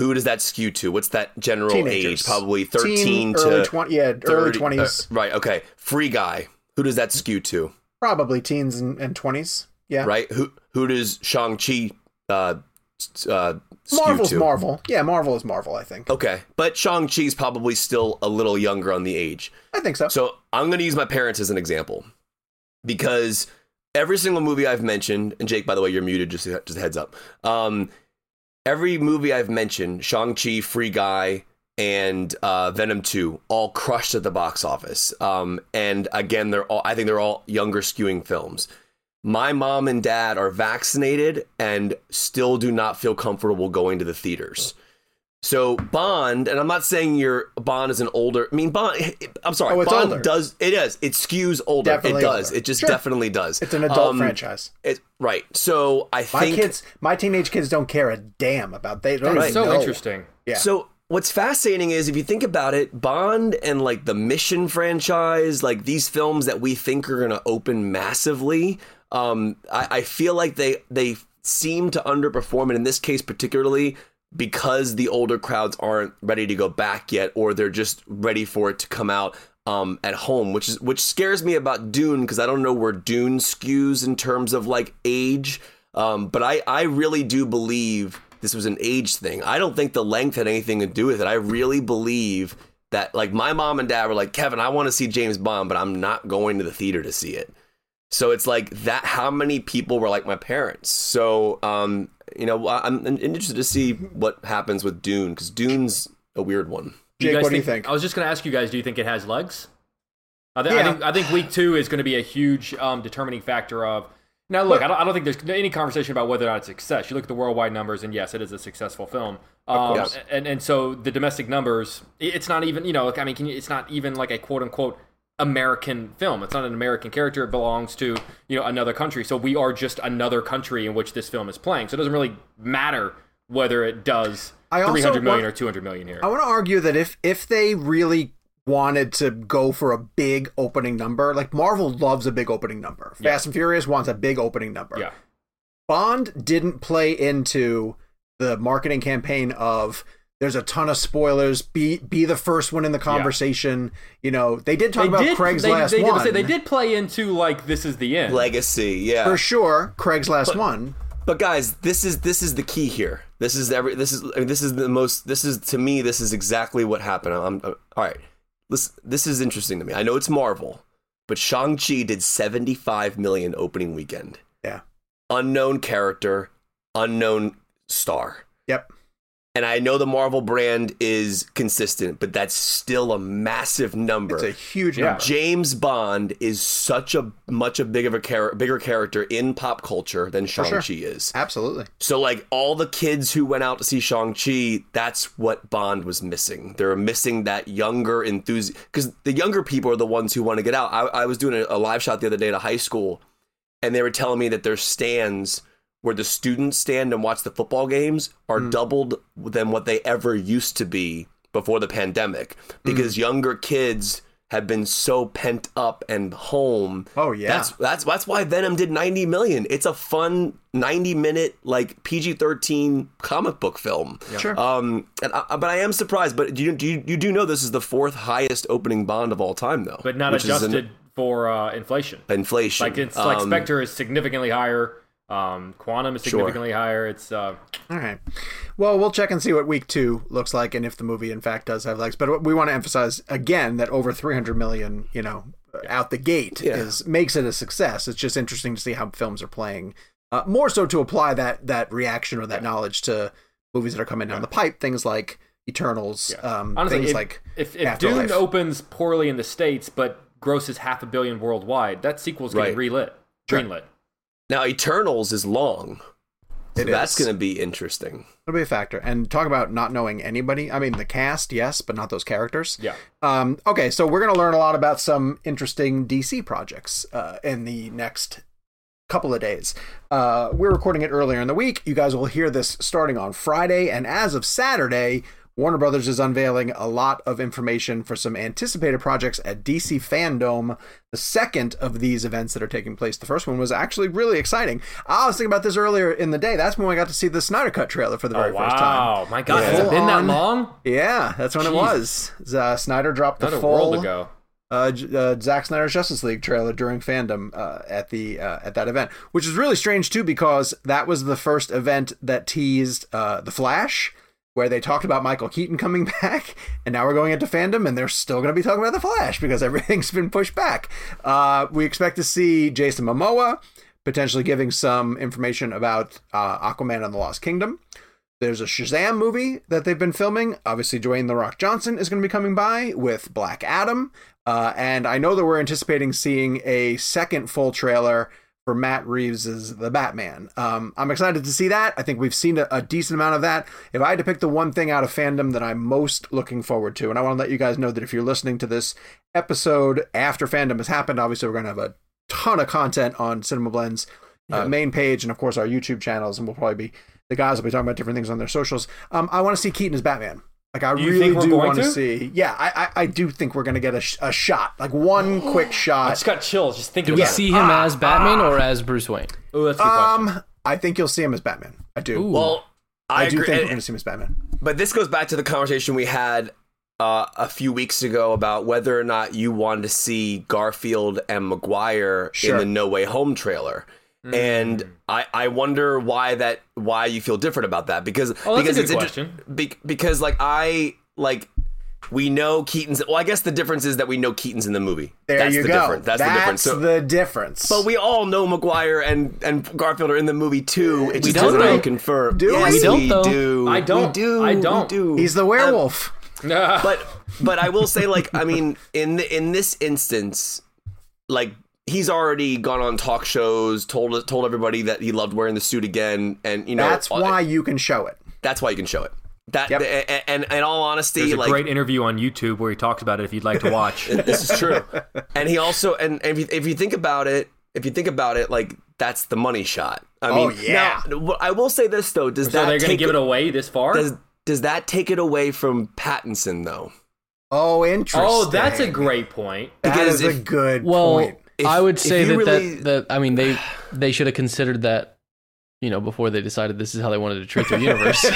who does that skew to? What's that general
Teenagers.
age? Probably 13
Teen,
to
early 20, yeah, early 20s.
uh, right, okay. Free Guy, who does that skew to?
Probably teens and, and 20s. Yeah.
Right? Who who does Shang-Chi uh, uh, skew
Marvel's
to?
Marvel. Yeah, Marvel is Marvel, I think.
Okay, but Shang-Chi's probably still a little younger on the age.
I think so.
So I'm going to use my parents as an example because every single movie I've mentioned, and Jake, by the way, you're muted. Just just a heads up. Um, every movie I've mentioned, Shang Chi, Free Guy, and uh, Venom Two, all crushed at the box office. Um, and again, they're all I think they're all younger skewing films. My mom and dad are vaccinated and still do not feel comfortable going to the theaters. So Bond, and I'm not saying your Bond is an older. I mean Bond. I'm sorry,
Oh, it's
Bond
older.
does it is it skews older.
Definitely
it does.
older.
It just
Sure.
definitely does.
it's an adult
Um,
franchise.
It, right. So I think
My
think
kids, my teenage kids don't care a damn about they don't
That's
even
so
know.
interesting.
Yeah.
So what's fascinating is if you think about it, Bond and like the Mission franchise, like these films that we think are going to open massively, um, I, I feel like they they seem to underperform, and in this case particularly because the older crowds aren't ready to go back yet, or they're just ready for it to come out. Um, at home, which is which scares me about Dune because I don't know where Dune skews in terms of like age, um, but I I really do believe this was an age thing. I don't think the length had anything to do with it. I really believe that like my mom and dad were like, Kevin, I want to see James Bond, but I'm not going to the theater to see it. So it's like that. How many people were like my parents? So um, you know, I'm interested to see what happens with Dune because Dune's a weird one.
Jake,
guys
what do you think?
I was just going to ask you guys, do you think it has legs? I, th- I think I think week two is going to be a huge um, determining factor of. Now, look, I don't, I don't think there's any conversation about whether or not it's a success. You look at the worldwide numbers, and yes, it is a successful film. Um,
course.
and and so the domestic numbers, it's not even you know, I mean, can you, it's not even like a quote unquote American film. It's not an American character. It belongs to you know another country. So we are just another country in which this film is playing. So it doesn't really matter whether it does
I
three hundred million
want-
or two hundred million here.
I want to argue that if if they really wanted to go for a big opening number, like Marvel loves a big opening number.
Yeah.
Fast and Furious wants a big opening number.
yeah.
Bond didn't play into the marketing campaign of there's a ton of spoilers. Be be the first one in the conversation. You know, they did talk about Craig's
they,
last
they,
one
Say, they did play into like this is the end.
Legacy, yeah.
for sure. Craig's last one.
But guys, this is this is the key here. This is every this is I mean, this is the most this is to me this is exactly what happened. I'm, I'm all right. This this is interesting to me. I know it's Marvel, but Shang Chi did 75 million opening weekend.
Yeah.
Unknown character, unknown star.
Yep.
And I know the Marvel brand is consistent, but that's still a massive number.
It's a huge
Yeah.
number.
James Bond is such a much a big of a char- bigger character in pop culture than Shang
sure.
Chi is.
Absolutely.
So like all the kids who went out to see Shang Chi, that's what Bond was missing. They're missing that younger enthusiasm because the younger people are the ones who want to get out. I, I was doing a, a live shot the other day at a high school, and they were telling me that their stands where the students stand and watch the football games are doubled than what they ever used to be before the pandemic because younger kids have been so pent up and home
Oh, yeah.
that's that's that's why Venom did 90 million. It's a fun 90 minute like PG-13 comic book film.
Sure.
Um, and I, but I am surprised. But do you do you, you do know this is the fourth highest opening Bond of all time though,
but not
which is an-
adjusted for uh, inflation.
inflation.
Like it's like
Um,
Spectre is significantly higher. Um, Quantum is
Sure.
significantly higher. It's uh,
All right. Well, we'll check and see what week two looks like and if the movie, in fact, does have legs. But we want to emphasize again that over 300 million, you know, out the gate
Yeah.
is makes it a success. It's just interesting to see how films are playing. Uh, more so to apply that that reaction or that knowledge to movies that are coming down the pipe. Things like Eternals. Um,
honestly,
things
if,
like
if, if
Afterlife.
Dune opens poorly in the states but grosses half a billion worldwide, that sequel's getting
Right.
relit,
Sure.
Greenlit.
now Eternals is long. So
It
that's
is.
going to be interesting.
It'll be a factor. And talk about not knowing anybody. I mean, the cast, yes, but not those characters.
Yeah.
Um, okay, so we're going to learn a lot about some interesting DC projects uh, in the next couple of days. Uh, we're recording it earlier in the week. You guys will hear this starting on Friday. And as of Saturday, Warner Brothers is unveiling a lot of information for some anticipated projects at DC Fandom. The second of these events that are taking place. The first one was actually really exciting. I was thinking about this earlier in the day. That's when I got to see the Snyder Cut trailer for the very
oh,
first time.
wow. My God, has it been that long?
Yeah, that's when it was. Uh, Snyder dropped the
Not a
full
world ago.
uh, uh, Zack Snyder's Justice League trailer during fandom uh, at the uh, at that event, which is really strange too because that was the first event that teased uh, the Flash, where they talked about Michael Keaton coming back, and now we're going into fandom, and they're still going to be talking about the Flash because everything's been pushed back. Uh, we expect to see Jason Momoa potentially giving some information about uh, Aquaman and the Lost Kingdom. There's a Shazam movie that they've been filming. Obviously, Dwayne The Rock Johnson is going to be coming by with Black Adam. Uh, and I know that we're anticipating seeing a second full trailer for Matt Reeves' as The Batman. Um, I'm excited to see that. I think we've seen a, a decent amount of that. If I had to pick the one thing out of fandom that I'm most looking forward to, and I want to let you guys know that if you're listening to this episode after fandom has happened, obviously we're going to have a ton of content on CinemaBlend's uh, main page and of course our YouTube channels, and we'll probably be the guys will be talking about different things on their socials. Um, I want to see Keaton as Batman. Like I
You
really do want to
to?
see. Yeah, I, I I do think we're going to get a, sh- a shot, like one quick shot.
I just got chills just thinking
Do we
about
see
it.
him as Batman or as Bruce Wayne?
Oh, that's a good question.
Um, I think you'll see him as Batman. I do.
Ooh.
Well, I,
I, do
agree.
think
and-
we're going to see him as Batman.
But this goes back to the conversation we had uh, a few weeks ago about whether or not you wanted to see Garfield and Maguire
Sure.
in the No Way Home trailer.
Hmm.
And I, I wonder why that why you feel different about that because
Oh,
because it's inter-
question.
be- because like I like we know Keaton's. Well, I guess the difference is that we know Keaton's in the movie.
There
That's
you
the
go.
difference. That's, the difference. So,
the difference.
but we all know Maguire and and Garfield are in the movie too. It
We
just
don't,
doesn't really confirm.
Do
yes,
we?
We don't, though.
do.
I don't.
We do.
I don't.
We do.
he's the werewolf.
but but I will say, like, I mean, in the, in this instance, like he's already gone on talk shows, told told everybody that he loved wearing the suit again, and you know
That's uh, why you can show it.
that's why you can show it. That
Yep.
and, and in all honesty,
There's a
like
great interview on YouTube where he talks about it if you'd like to watch.
this is true. and he also and, and if, you, if you think about it, if you think about it, like that's the money shot. I
Oh,
mean,
yeah.
Now, I will say this though: does
so
that
they're going to
take
give it away this far?
does does that take it away from Pattinson though?
Oh, interesting.
oh, that's a great point.
That
because
is a good
Well,
point.
If-
I would say that,
really-
that that I mean they they should have considered that you know before they decided this is how they wanted to treat their universe.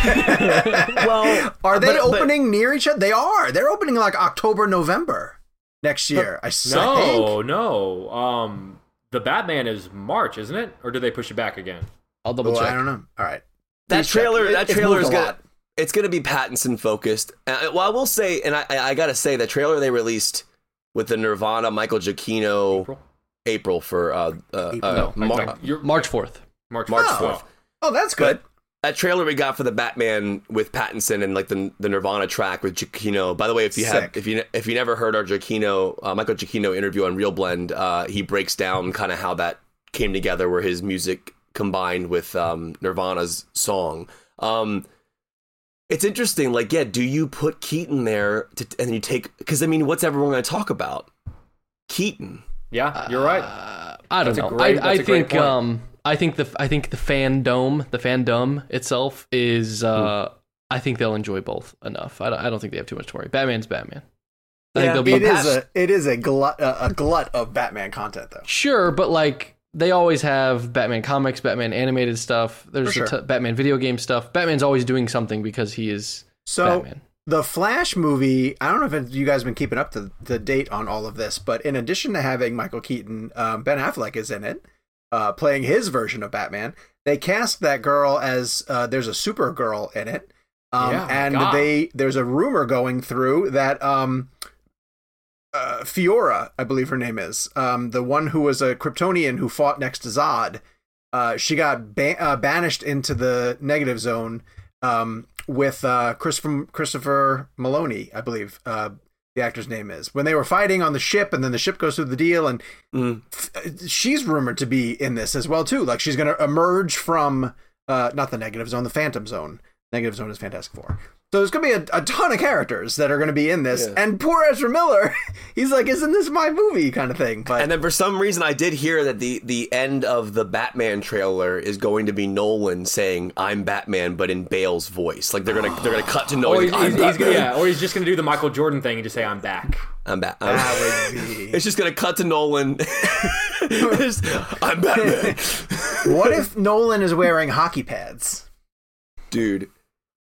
Well,
Are they
but- but-
opening near each other? They are. They're opening like October, November next year. I s- I think.
No, no. Um, the Batman is March, isn't it? Or do they push it back again?
I'll double
Well,
check.
I don't know. All right.
that
Please
trailer
It-
that
it's
trailer
moved
is
a
gonna
lot.
it's gonna be Pattinson focused. Uh, well, I will say, and I I I gotta say, the trailer they released with the Nirvana Michael Giacchino
April?
April, for uh, uh,
April.
uh
No,
Mar-
think you're
March fourth.
March
March
Oh.
4th.
Oh, that's good.
That trailer we got for the Batman with Pattinson and like the the Nirvana track with Giacchino. By the way, if you
Sick.
have if you if you never heard our Giacchino uh, Michael Giacchino interview on Real Blend, uh, he breaks down kind of how that came together, where his music combined with um, Nirvana's song. Um, it's interesting. Like, yeah, do you put Keaton there to, and then you take? Because I mean, what's everyone going to talk about? Keaton.
Yeah, you're right.
Uh, I don't
That's
know.
great-
I, I
that's a great
think um I think the I think the fandom the fandom itself is uh I think they'll enjoy both enough. I don't, I don't think they have too much to worry. Batman's Batman. I
Yeah,
think they'll
It
be
is a it is a glut a, a glut of Batman content though.
sure, but like they always have Batman comics, Batman animated stuff. There's
For sure.
t- Batman video game stuff. Batman's always doing something because he is
So
Batman.
The Flash movie, I don't know if you guys have been keeping up to the date on all of this, but in addition to having Michael Keaton, um, Ben Affleck is in it, uh, playing his version of Batman. They cast that girl as uh, there's a Supergirl in it, um,
Yeah,
and
God.
they there's a rumor going through that um, uh, Faora, I believe her name is, um, the one who was a Kryptonian who fought next to Zod. Uh, she got ba- uh, banished into the negative zone um, with uh, Christopher Christopher Maloney, I believe uh, the actor's name is. When they were fighting on the ship, and then the ship goes through the deal, and
Mm.
she's rumored to be in this as well too. Like she's going to emerge from uh, not the negative zone, the Phantom Zone. Negative Zone is Fantastic Four. So there's going to be a, a ton of characters that are going to be in this,
Yeah.
and poor Ezra Miller, he's like, "Isn't this my movie?" kind of thing. But
And then for some reason, I did hear that the the end of the Batman trailer is going to be Nolan saying "I'm Batman," but in Bale's voice. Like they're gonna they're gonna cut to Nolan.
he's, he's, he's gonna, yeah, or he's just gonna do the Michael Jordan thing and just say I'm back.
I'm back. I'm-
that would be.
It's just gonna cut to Nolan. I'm Batman,
what if Nolan is wearing hockey pads?
dude.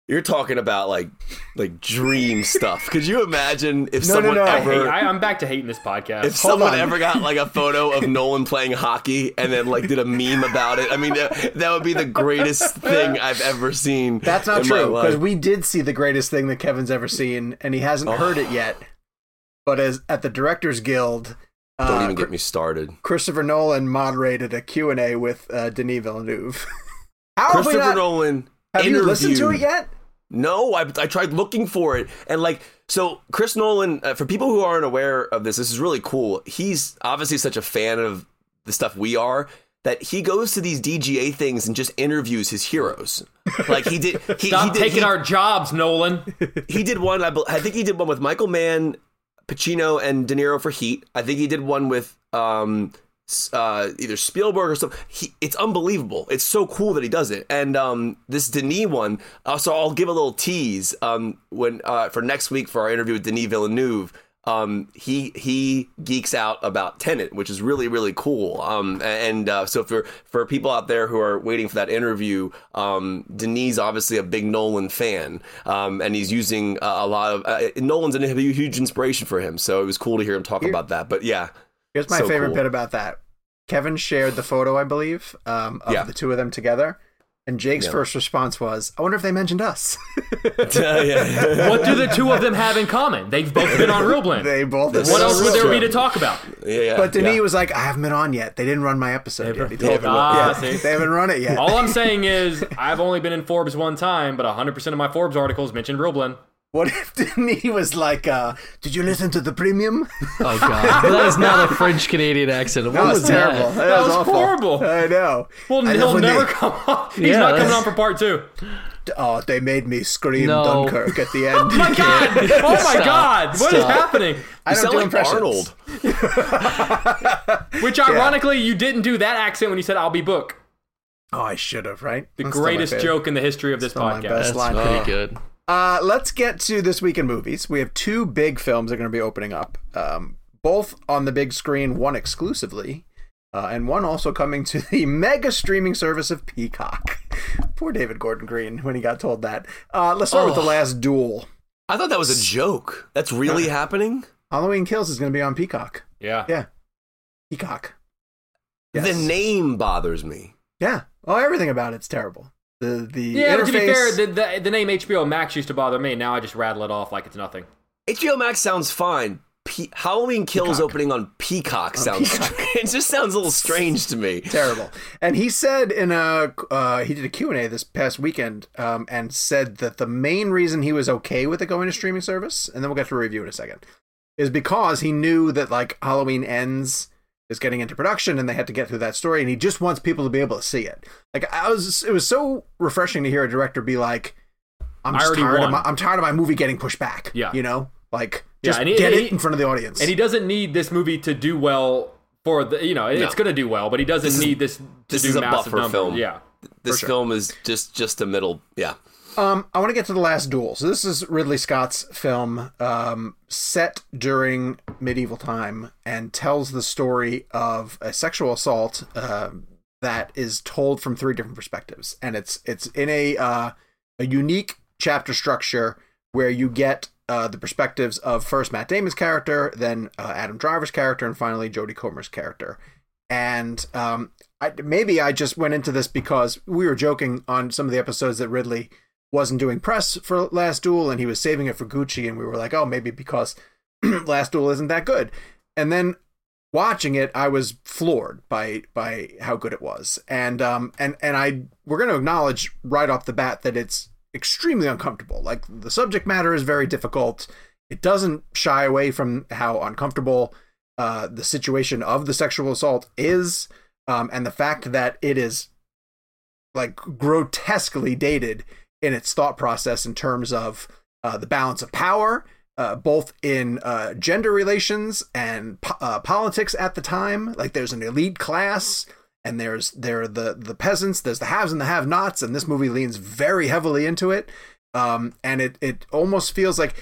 You're talking about like like dream stuff. Could you imagine if
No, no,
someone
no.
I
ever
hate, I, I'm back to hating this podcast.
if
Hold
someone
on.
ever got like a photo of Nolan playing hockey and then like did a meme about it, I mean that, that would be the greatest thing I've ever seen.
That's not
in
true because we did see the greatest thing that Kevin's ever seen, and he hasn't heard it yet. But as at the Directors Guild, uh,
Don't even get me started.
Christopher Nolan moderated a Q and A with uh, Denis Villeneuve. How have we
Christopher
not-
Nolan.
Have you listened to it yet?
No, I, I tried looking for it, and like so, Chris Nolan. Uh, for people who aren't aware of this, this is really cool. He's obviously such a fan of the stuff we are that he goes to these DGA things and just interviews his heroes. Like he did. He,
Stop
he did,
taking
he,
our jobs, Nolan.
he did one. I, I think he did one with Michael Mann, Pacino, and De Niro for Heat. I think he did one with um, uh, either Spielberg or something. He, it's unbelievable. It's so cool that he does it. And um, this Denis one. Uh, so I'll give a little tease um, when uh, for next week for our interview with Denis Villeneuve. Um, he he geeks out about Tenet, which is really really cool. Um, and uh, so for for people out there who are waiting for that interview, um, Denis obviously a big Nolan fan, um, and he's using uh, a lot of uh, Nolan's a huge inspiration for him. So it was cool to hear him talk
Here-
about that. But yeah,
Here's my
So
favorite
cool.
bit about that. Kevin shared the photo, I believe, um, of
Yeah.
the two of them together, And Jake's
Yeah.
first response was, "I wonder if they mentioned us."
yeah.
What do the two of them have in common? They've both been on Real Blend.
they both.
what else would there be to talk about?
yeah, yeah.
But Denis
yeah.
was like, "I haven't been on yet. They didn't run my episode yet." He
They haven't-
me.
Ah,
yeah, they haven't run it yet.
All I'm saying is, I've only been in Forbes one time, but 100% of my Forbes articles mention Real Blend.
What if Denis was like, uh, "Did you listen to the premium?"
Oh god, that is not a French Canadian accent. What
That was
was
terrible.
that?
That,
was
awful.
horrible.
I know.
Well,
I
he'll never
they-
come on. He's
Yeah,
not coming on for part two.
Oh, they made me scream
No.
Dunkirk at the end.
Oh my god! Oh my
Stop.
god! What is
Stop.
happening?
I
You
don't
sound
do
like
impressions.
Arnold.
Which, ironically, you didn't do that accent when you said "I'll be book."
Oh, I should have. Right.
The
That's
greatest joke in the history of this
Still my
podcast.
best
That's
line.
pretty good.
Uh, let's get to this week in movies. We have two big films that are going to be opening up, um, both on the big screen, one exclusively, uh, and one also coming to the mega streaming service of Peacock. Poor David Gordon Green when he got told that. Uh, let's start with The
Oh.
Last Duel.
I thought that was a joke. That's really happening.
Halloween Kills is going to be on Peacock.
Yeah.
Yeah. Peacock. Yes.
The name bothers me.
Yeah. Oh, everything about it's terrible. The the
Yeah, but to be fair, the, the, the name HBO Max used to bother me. Now I just rattle it off like it's nothing.
HBO Max sounds fine. Pe- Halloween Kills
Peacock.
opening on Peacock sounds
Peacock.
it just sounds a little strange to me.
terrible. And he said in a uh, he did a Q and A this past weekend, um, and said that the main reason he was okay with it going to streaming service, and then we'll get to a review in a second, is because he knew that like Halloween ends is getting into production and they had to get through that story, and he just wants people to be able to see it. Like I was, it was so refreshing to hear a director be like, "I'm just
already
tired of my, I'm tired of my movie getting pushed back."
Yeah.
you know, like just
and he-
get
and
it in front of the audience.
And he doesn't need this movie to do well for the, you know, it's going to do well, but he doesn't
This
need this to
this
do
is a
massive
buffer
numbers.
film.
Yeah.
This
sure.
film is just just a middle. Yeah.
Um, I want to get to the last duel. So this is Ridley Scott's film, um, set during medieval time, and tells the story of a sexual assault um that is told from three different perspectives, and it's it's in a uh, a unique chapter structure where you get uh, the perspectives of first Matt Damon's character, then uh, Adam Driver's character, and finally Jodie Comer's character. And um, I, maybe I just went into this because we were joking on some of the episodes that Ridley wasn't doing press for Last Duel and he was saving it for Gucci, and we were like, oh, maybe because Last Duel isn't that good. And then watching it, I was floored by by how good it was, and um and and I we're going to acknowledge right off the bat that it's extremely uncomfortable. Like the subject matter is very difficult. It doesn't shy away from how uncomfortable uh, the situation of the sexual assault is, um, and the fact that it is like grotesquely dated in its thought process in terms of uh, the balance of power, uh, both in uh, gender relations and po- uh, politics at the time. Like there's an elite class, and there's there the the peasants, there's the haves and the have-nots, and this movie leans very heavily into it. Um, and it it almost feels like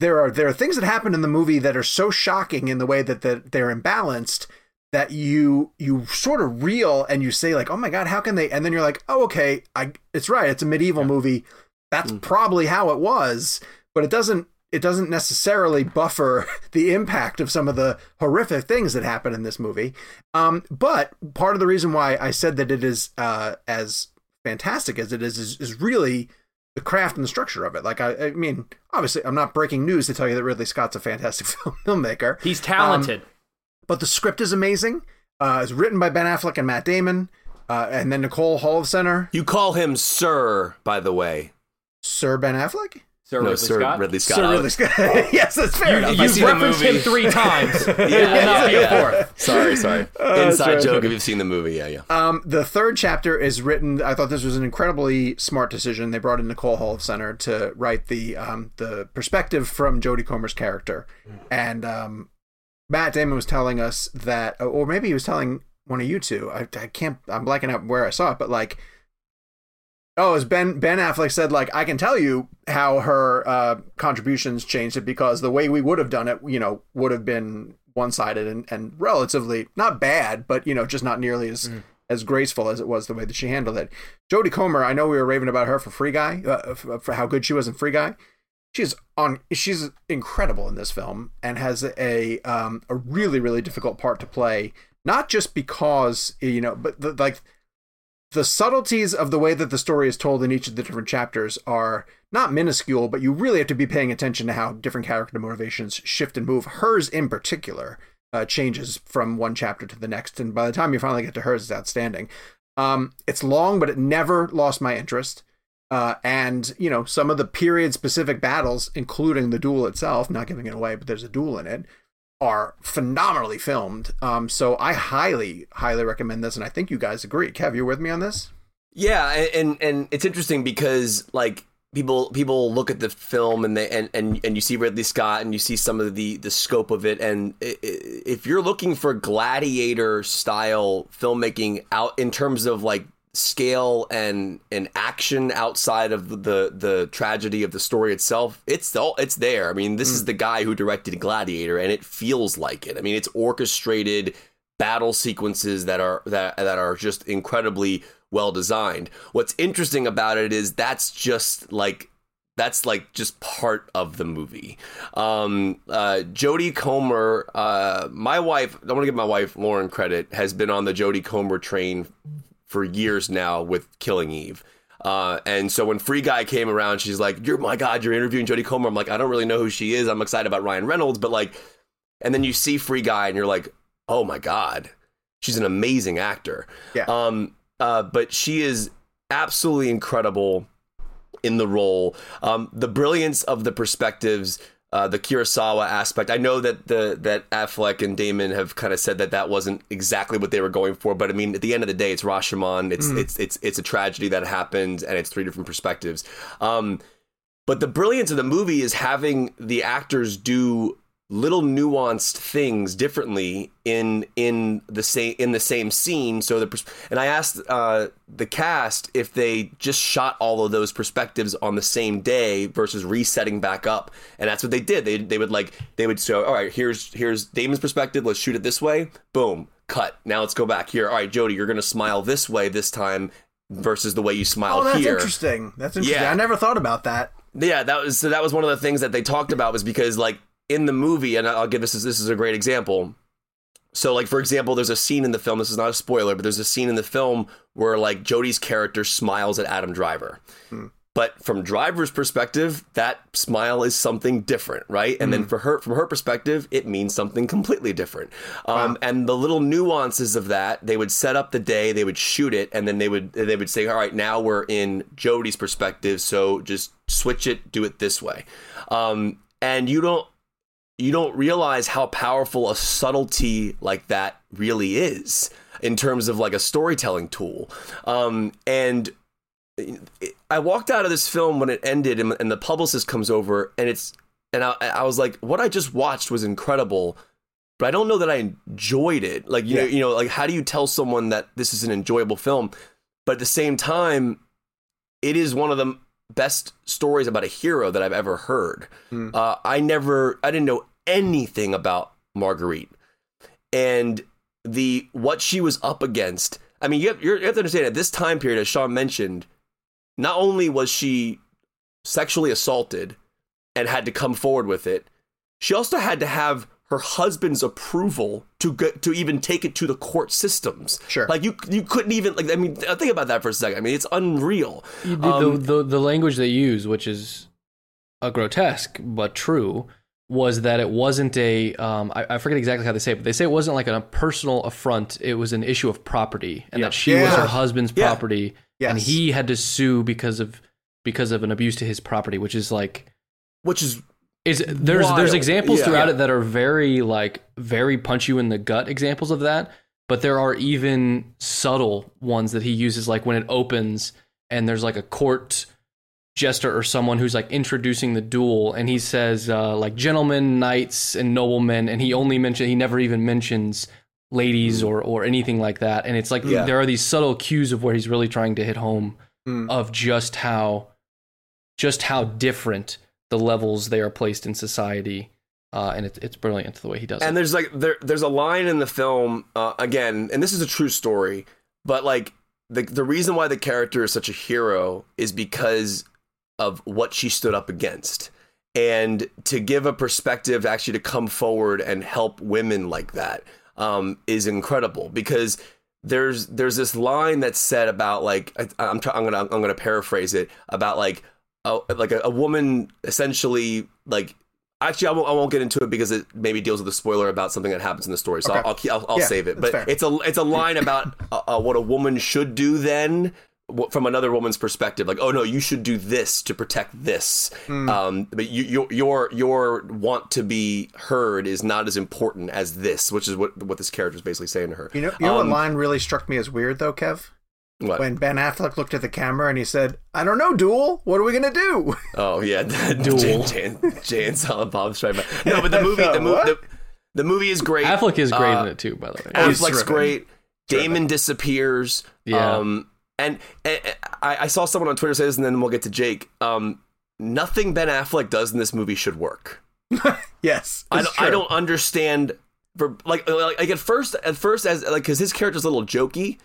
there are there are things that happen in the movie that are so shocking in the way that that they're imbalanced that you you sort of reel and you say like oh my god how can they? And then you're like oh okay i it's right it's a medieval movie. That's probably how it was but it doesn't it doesn't necessarily buffer the impact of some of the horrific things that happen in this movie. Um but part of the reason why i said that it is uh as fantastic as it is is, is really the craft and the structure of it. Like I, I mean obviously i'm not breaking news to tell you that ridley scott's a fantastic film filmmaker.
He's talented.
But the script is amazing. Uh, it's written by Ben Affleck and Matt Damon, uh, and then Nicole Holofcener,
You call him Sir, by the way.
Sir Ben Affleck.
Sir
no,
Ridley
Sir
Scott.
Ridley Scott.
Sir Ridley Scott. yes, that's fair. enough.
You,
I
you've
see the
referenced him three times.
Yeah,
Enough,
yeah,
go
yeah.
forth.
Sorry, sorry.
that's
Inside
right.
joke if you've seen the movie. Yeah, yeah.
Um, the third chapter is written. I thought this was an incredibly smart decision. They brought in Nicole Holofcener to write the um, the perspective from Jodie Comer's character, and um, Matt Damon was telling us that, or maybe he was telling one of you two. I, I can't. I'm blanking out where I saw it, but like, oh, as Ben Ben Affleck said, like I can tell you how her uh, contributions changed it because the way we would have done it, you know, would have been one sided and, and relatively not bad, but you know, just not nearly as as graceful as it was the way that she handled it. Jodie Comer, I know we were raving about her for Free Guy, uh, for, for how good she was in Free Guy. She's on. She's incredible in this film and has a um, a really really difficult part to play. Not just because you know, but the, like the subtleties of the way that the story is told in each of the different chapters are not minuscule, but you really have to be paying attention to how different character motivations shift and move. Hers, in particular, uh, changes from one chapter to the next, and by the time you finally get to hers, it's outstanding. Um, it's long, but it never lost my interest. Uh, and you know some of the period specific battles, including the duel itself, not giving it away, but there's a duel in it, are phenomenally filmed. Um, so I highly, highly recommend this, and I think you guys agree. Kev, you with me on this?
Yeah, and and it's interesting because like people people look at the film and they and, and and you see Ridley Scott and you see some of the the scope of it and if you're looking for gladiator style filmmaking out in terms of like scale and and action outside of the the tragedy of the story itself it's all it's there i mean this mm. is the guy who directed gladiator and it feels like it i mean it's orchestrated battle sequences that are that that are just incredibly well designed what's interesting about it is that's just like that's like just part of the movie. Um, uh, Jodie Comer, uh, my wife, I want to give my wife Lauren credit, has been on the Jodie Comer train for years now with Killing Eve. Uh, and so when Free Guy came around, she's like, "You're my God, you're interviewing Jodie Comer." I'm like, I don't really know who she is. I'm excited about Ryan Reynolds, but like, and then you see Free Guy, and you're like, "Oh my God, she's an amazing actor."
Yeah.
Um. Uh. But she is absolutely incredible in the role. Um. The brilliance of the perspectives uh, the Kurosawa aspect. I know that the that Affleck and Damon have kind of said that that wasn't exactly what they were going for, but I mean, at the end of the day, it's Rashomon. It's mm. it's it's it's a tragedy that happened, and it's three different perspectives. Um, but the brilliance of the movie is having the actors do little nuanced things differently in in the same in the same scene. So the and i asked uh, the cast if they just shot all of those perspectives on the same day versus resetting back up. And that's what they did. They, they would like they would show all right here's here's damon's perspective. Let's shoot it this way. Boom. Cut. Now let's go back here. All right Jodie you're gonna smile this way this time versus the way you smile
oh, that's
here.
interesting. That's interesting. Yeah. i never thought about that.
Yeah that was so that was one of the things that they talked about was because like in the movie, and I'll give this as this is a great example. So, like for example, there's a scene in the film. This is not a spoiler, but there's a scene in the film where like Jodie's character smiles at Adam Driver. Hmm. But from Driver's perspective, that smile is something different, right? And mm. then hmm. for her, from her perspective, it means something completely different. Um, wow. And the little nuances of that, they would set up the day, they would shoot it, and then they would they would say, "All right, now we're in Jodie's perspective, so just switch it, do it this way." Um, and you don't you don't realize how powerful a subtlety like that really is in terms of like a storytelling tool. Um, and I walked out of this film when it ended, and, and the publicist comes over, and it's and I, I, was like, what I just watched was incredible, but I don't know that I enjoyed it. Like you yeah. know, you know, like how do you tell someone that this is an enjoyable film? But at the same time, it is one of the best stories about a hero that I've ever heard. Mm. Uh, I never, I didn't know anything about Marguerite and the what she was up against. I mean, you have, you have to understand at this time period, as Sean mentioned, not only was she sexually assaulted and had to come forward with it, she also had to have her husband's approval to get to even take it to the court systems.
Sure,
like you you couldn't even like I mean think about that for a second. I mean it's unreal.
The, um, the, the, the language they use, which is a grotesque but true, was that it wasn't a um, I, I, forget exactly how they say it, but they say it wasn't like a personal affront. It was an issue of property, and yeah. that she yeah. was her husband's yeah. property, yes. and he had to sue because of because of an abuse to his property, which is like,
which is
is there's wild. there's examples throughout it that are very like very punch you in the gut examples of that, but there are even subtle ones that he uses, like when it opens and there's like a court jester or someone who's like introducing the duel and he says uh, like gentlemen knights and noblemen and he only mention he never even mentions ladies mm. or or anything like that and it's like yeah. there are these subtle cues of where he's really trying to hit home mm. of just how just how different the levels they are placed in society uh, and it, it's brilliant the way he does
and
it.
And there's like there there's a line in the film uh, again, and this is a true story, but like the the reason why the character is such a hero is because of what she stood up against and to give a perspective actually to come forward and help women like that um, is incredible because there's there's this line that's said about like I, I'm try, I'm gonna I'm gonna paraphrase it about like a, like a, a woman essentially like actually I won't, I won't get into it because it maybe deals with a spoiler about something that happens in the story so
Okay.
I'll I'll, I'll, I'll
Yeah,
save it but
fair.
it's a it's a line about uh, uh, what a woman should do then from another woman's perspective like oh no you should do this to protect this
Hmm.
um but you, your your your want to be heard is not as important as this which is what what this character is basically saying to her
You know, you know
Um,
what line really struck me as weird though, Kev?
what?
When Ben Affleck looked at the camera and he said, "I don't know, Duel. What are we gonna do?"
Oh yeah,
Duel.
Jay, Jay, Jay and Silent Bob Strike Back. No, but the movie, the, mo- the, the movie is great.
Affleck is great
Uh,
in it too, by the way.
He's
Affleck's
terrific.
great. Damon disappears.
Yeah.
Um, and, and I, I saw someone on Twitter say this, and then we'll get to Jake. Um, nothing Ben Affleck does in this movie should work.
yes,
I don't, I don't understand. For like, like, like at first, at first, as like, because his character's a little jokey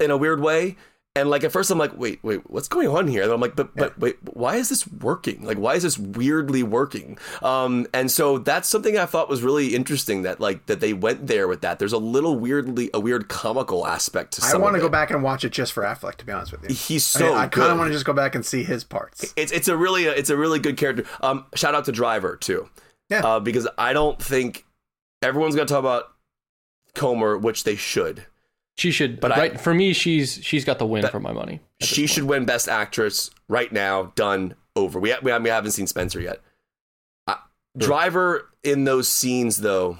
in a weird way. And like at first, I'm like, wait, wait, what's going on here? And I'm like, but, but, wait, why is this working? Like, why is this weirdly working? Um, and so that's something I thought was really interesting that like that they went there with that. There's a little weirdly, a weird comical aspect to.
I want to go back and watch it just for Affleck. To be honest with you,
He's so.
I, I kind of want to just go back and see his parts.
It's it's a really it's a really good character. Um, shout out to Driver too.
Yeah.
Uh, because I don't think everyone's gonna talk about Comer, which they should.
She should,
But
but
I-
right for me, she's she's got the win for my money.
She should win Best Actress right now. Done. Over. We we, we haven't seen Spencer yet. Uh, Driver in those scenes though.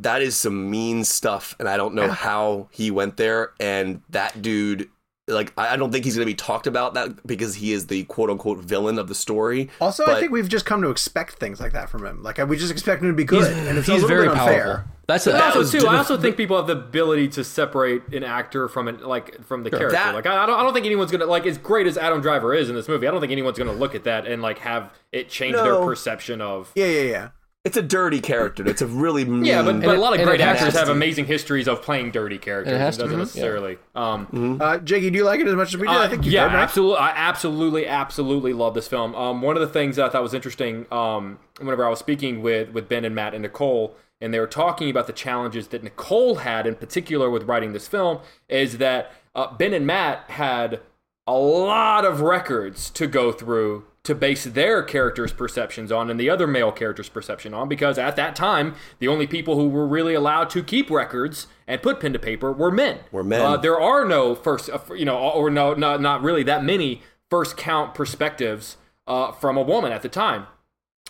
That is some mean stuff, and I don't know
Yeah.
how he went there. And that dude, like, I I don't think he's going to be talked about that because he is the quote unquote villain of the story.
Also, I think we've just come to expect things like that from him. Like we just expect him to be good,
He's,
and it's a
he's
little
very
bit
powerful.
Unfair.
That's a, that
also,
was
too, I also think people have the ability to separate an actor from an like from the character.
That-
like, I, I don't, I don't think anyone's gonna like as great as Adam Driver is in this movie. I don't think anyone's gonna look at that and like have it change their perception of.
Yeah, yeah, yeah.
It's a dirty character. It's a really mean.
Yeah, but, but
it-
a lot of great actors have
be.
amazing histories of playing dirty characters.
It has
It
to
doesn't
be,
necessarily. Um,
Uh, Jakey, do you like it as much as we did? I
Uh,
think you
yeah,
did, right?
absolutely. I absolutely, absolutely love this film. Um, one of the things that I thought was interesting, um, whenever I was speaking with with Ben and Matt and Nicole, and they were talking about the challenges that Nicole had in particular with writing this film, is that uh, Ben and Matt had a lot of records to go through to base their characters' perceptions on and the other male characters' perception on because at that time the only people who were really allowed to keep records and put pen to paper were men.
Were men.
Uh, there are no first, uh, you know, or no, not not really that many first count perspectives uh, from a woman at the time.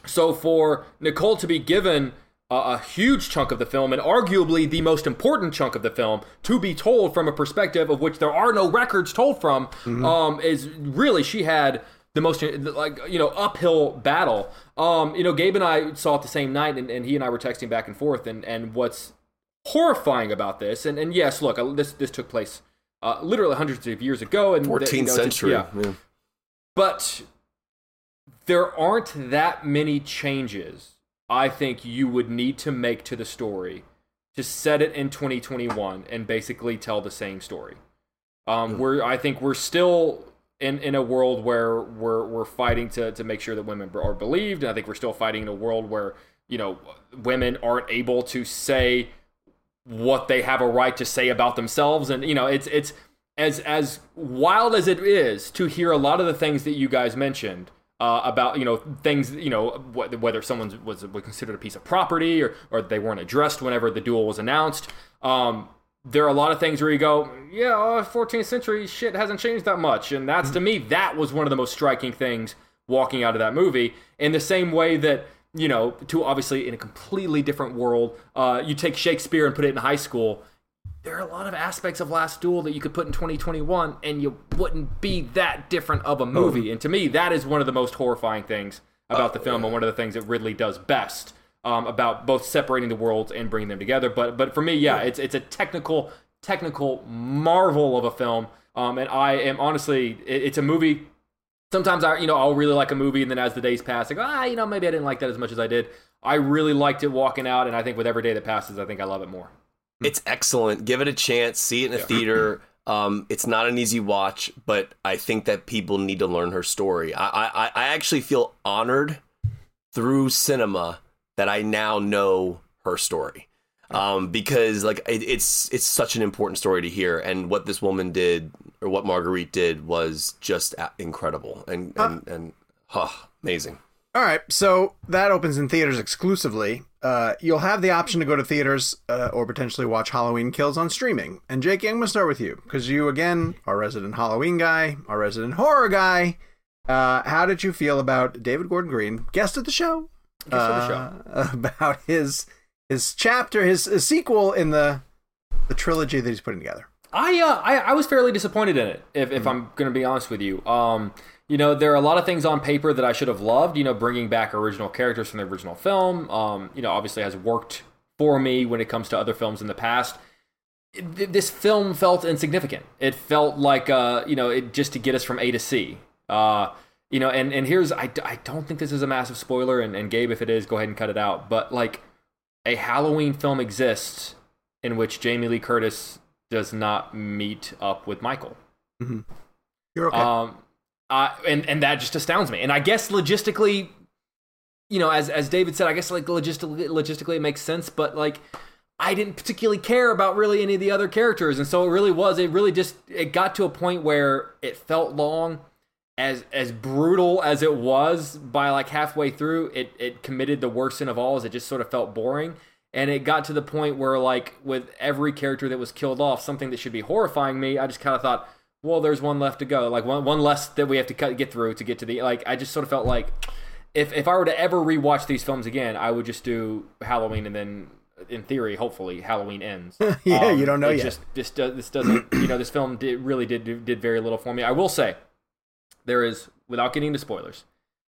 So for Nicole to be given a, huge chunk of the film and arguably the most important chunk of the film to be told from a perspective of which there are no records told from um, is really she had the most like you know uphill battle. Um, you know, Gabe and I saw it the same night, and, and he and I were texting back and forth. And and what's horrifying about this, and and yes, look, this this took place uh, literally hundreds of years ago, and the- you
14th
know,
century.
yeah.
Yeah.
But there aren't that many changes I think you would need to make to the story to set it in 2021 and basically tell the same story. Um, We're I think we're still in, in a world where we're we're fighting to, to make sure that women are believed, and I think we're still fighting in a world where you know women aren't able to say what they have a right to say about themselves. And you know it's it's as as wild as it is to hear a lot of the things that you guys mentioned uh, about you know things you know wh- whether someone was, was considered a piece of property or or they weren't addressed whenever the duel was announced um there are a lot of things where you go yeah uh, 14th century shit hasn't changed that much and that's to me that was one of the most striking things walking out of that movie in the same way that you know, to obviously in a completely different world. Uh, you take Shakespeare and put it in high school. There are a lot of aspects of Last Duel that you could put in 2021, and you wouldn't be that different of a movie. And to me, that is one of the most horrifying things about the film, and one of the things that Ridley does best um, about both separating the worlds and bringing them together. But but for me, yeah, it's it's a technical technical marvel of a film. Um, and I am honestly, it, it's a movie sometimes I, you know, I'll really like a movie, and then as the days pass, I go, ah, you know, maybe I didn't like that as much as I did. I really liked it walking out, and I think with every day that passes, I think I love it more.
It's excellent. Give it a chance. See it in a theater. Um, it's not an easy watch, but I think that people need to learn her story. I, I, I actually feel honored through cinema that I now know her story. um, because like it, it's it's such an important story to hear, and what this woman did or what Marguerite did was just incredible and and, and huh, amazing.
All right, so that opens in theaters exclusively. Uh, you'll have the option to go to theaters uh, or potentially watch Halloween Kills on streaming. And Jake, I'm going to start with you because you, again, are resident Halloween guy, our resident horror guy. Uh, how did you feel about David Gordon Green, guest of the show?
Guest of the show.
Uh, about his his chapter, his, his, sequel in the the trilogy that he's putting together.
I uh, I, I was fairly disappointed in it, if, if mm-hmm. I'm going to be honest with you. Um, you know, there are a lot of things on paper that I should have loved. You know, bringing back original characters from the original film. Um, you know, obviously has worked for me when it comes to other films in the past. This film felt insignificant. It felt like, uh, you know, it just to get us from A to C. Uh, you know, and, and here's, I, I don't think this is a massive spoiler, and, and Gabe, if it is, go ahead and cut it out. But like, a Halloween film exists in which Jamie Lee Curtis does not meet up with Michael.
Mm-hmm. You're okay.
Um, uh, and and that just astounds me. And I guess logistically, you know, as as David said, I guess like logistically, logistically it makes sense. But like, I didn't particularly care about really any of the other characters, and so it really was. It really just it got to a point where it felt long. As as brutal as it was by like halfway through, it it committed the worst sin of all. As it just sort of felt boring and it got to the point where like with every character that was killed off something that should be horrifying me i just kind of thought well there's one left to go. Like one, one less that we have to cut, get through to get to the like i just sort of felt like if, if i were to ever rewatch these films again i would just do halloween and then in theory hopefully halloween ends.
Yeah um, you don't know yet.
just this, does, this doesn't you know this film did, really did did very little for me. I will say there is without getting into spoilers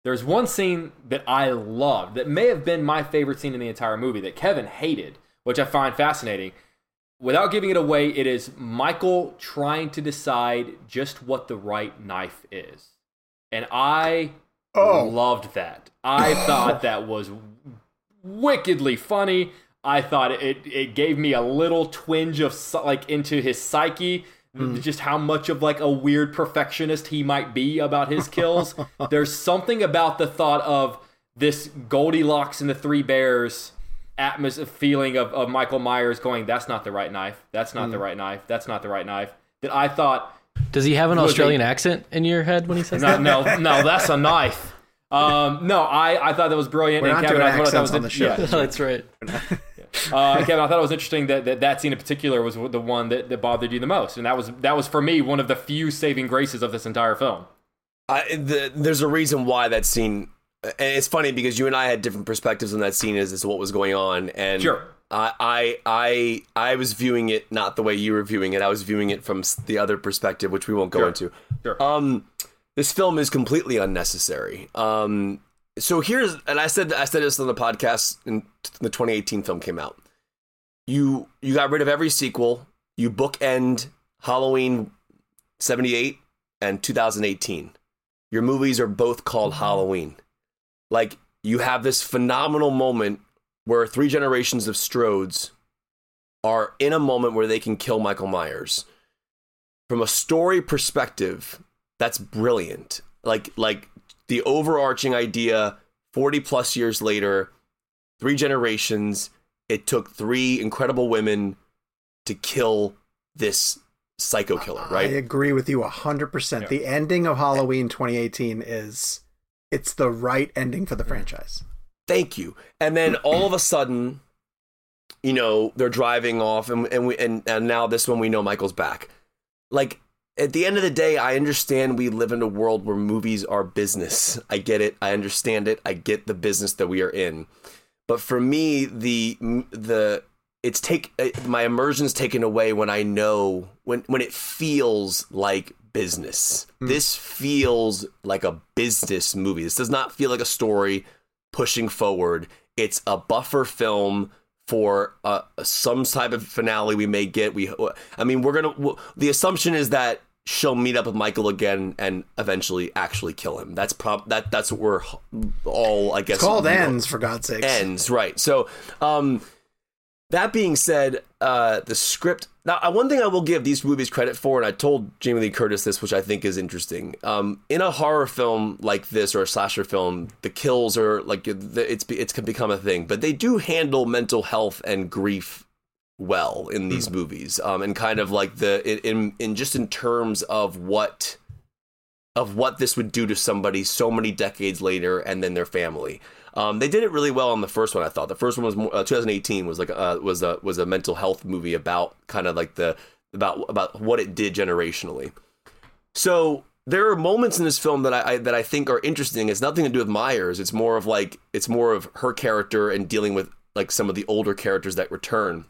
there's one scene that I loved that may have been my favorite scene in the entire movie that Kevin hated, which I find fascinating. Without giving it away, it is Michael trying to decide just what the right knife is. And I oh. loved that. I thought that was wickedly funny. I thought it it gave me a little twinge of like into his psyche Mm. just how much of like a weird perfectionist he might be about his kills. There's something about the thought of this Goldilocks and the Three Bears atmosphere feeling of, of Michael Myers going, that's not the right knife. That's not mm. the right knife. That's not the right knife. That I thought.
Does he have an Australian a, accent in your head when he says
no,
that?
No, no, that's a knife. Um, no, I, I thought that was brilliant.
We're and Kevin, I thought that was on the show.
Yeah, that's right.
Uh, Kevin, I thought it was interesting that, that that scene in particular was the one that, that bothered you the most, and that was that was for me one of the few saving graces of this entire film.
I, the, there's a reason why that scene. And it's funny because you and I had different perspectives on that scene as, as to what was going on, and
sure.
I, I I I was viewing it not the way you were viewing it. I was viewing it from the other perspective, which we won't go
sure.
into.
Sure.
Um, this film is completely unnecessary. Um, so here's and I said I said this on the podcast in the 2018 film came out. You you got rid of every sequel. You bookend Halloween 78 and 2018. Your movies are both called mm-hmm. Halloween. Like you have this phenomenal moment where three generations of Strodes are in a moment where they can kill Michael Myers. From a story perspective, that's brilliant. Like like the overarching idea 40 plus years later, three generations, it took three incredible women to kill this psycho killer, right?
I agree with you 100%. Yeah. The ending of Halloween 2018 is it's the right ending for the franchise.
Thank you. And then all of a sudden, you know, they're driving off and and we and, and now this one we know Michael's back. Like at the end of the day, I understand we live in a world where movies are business. I get it. I understand it. I get the business that we are in. But for me, the the it's take uh, my immersion's taken away when I know when when it feels like business. Mm. This feels like a business movie. This does not feel like a story pushing forward. It's a buffer film for uh, some type of finale we may get. We, I mean, we're gonna. The assumption is that she'll meet up with Michael again and eventually actually kill him. That's prob that that's what we're all I guess
it's called ends for God's sake.
Ends right. So um, That being said, uh, the script. Now, uh, one thing I will give these movies credit for, and I told Jamie Lee Curtis this, which I think is interesting. Um, in a horror film like this or a slasher film, the kills are like it's it's can become a thing, but they do handle mental health and grief well in these mm. movies, um, and kind of like the in in just in terms of what of what this would do to somebody so many decades later, and then their family. Um, they did it really well on the first one. I thought the first one was more, uh, 2018 was like uh, was a was a mental health movie about kind of like the about about what it did generationally. So there are moments in this film that I, I, that I think are interesting. It's nothing to do with Myers. It's more of like it's more of her character and dealing with like some of the older characters that return.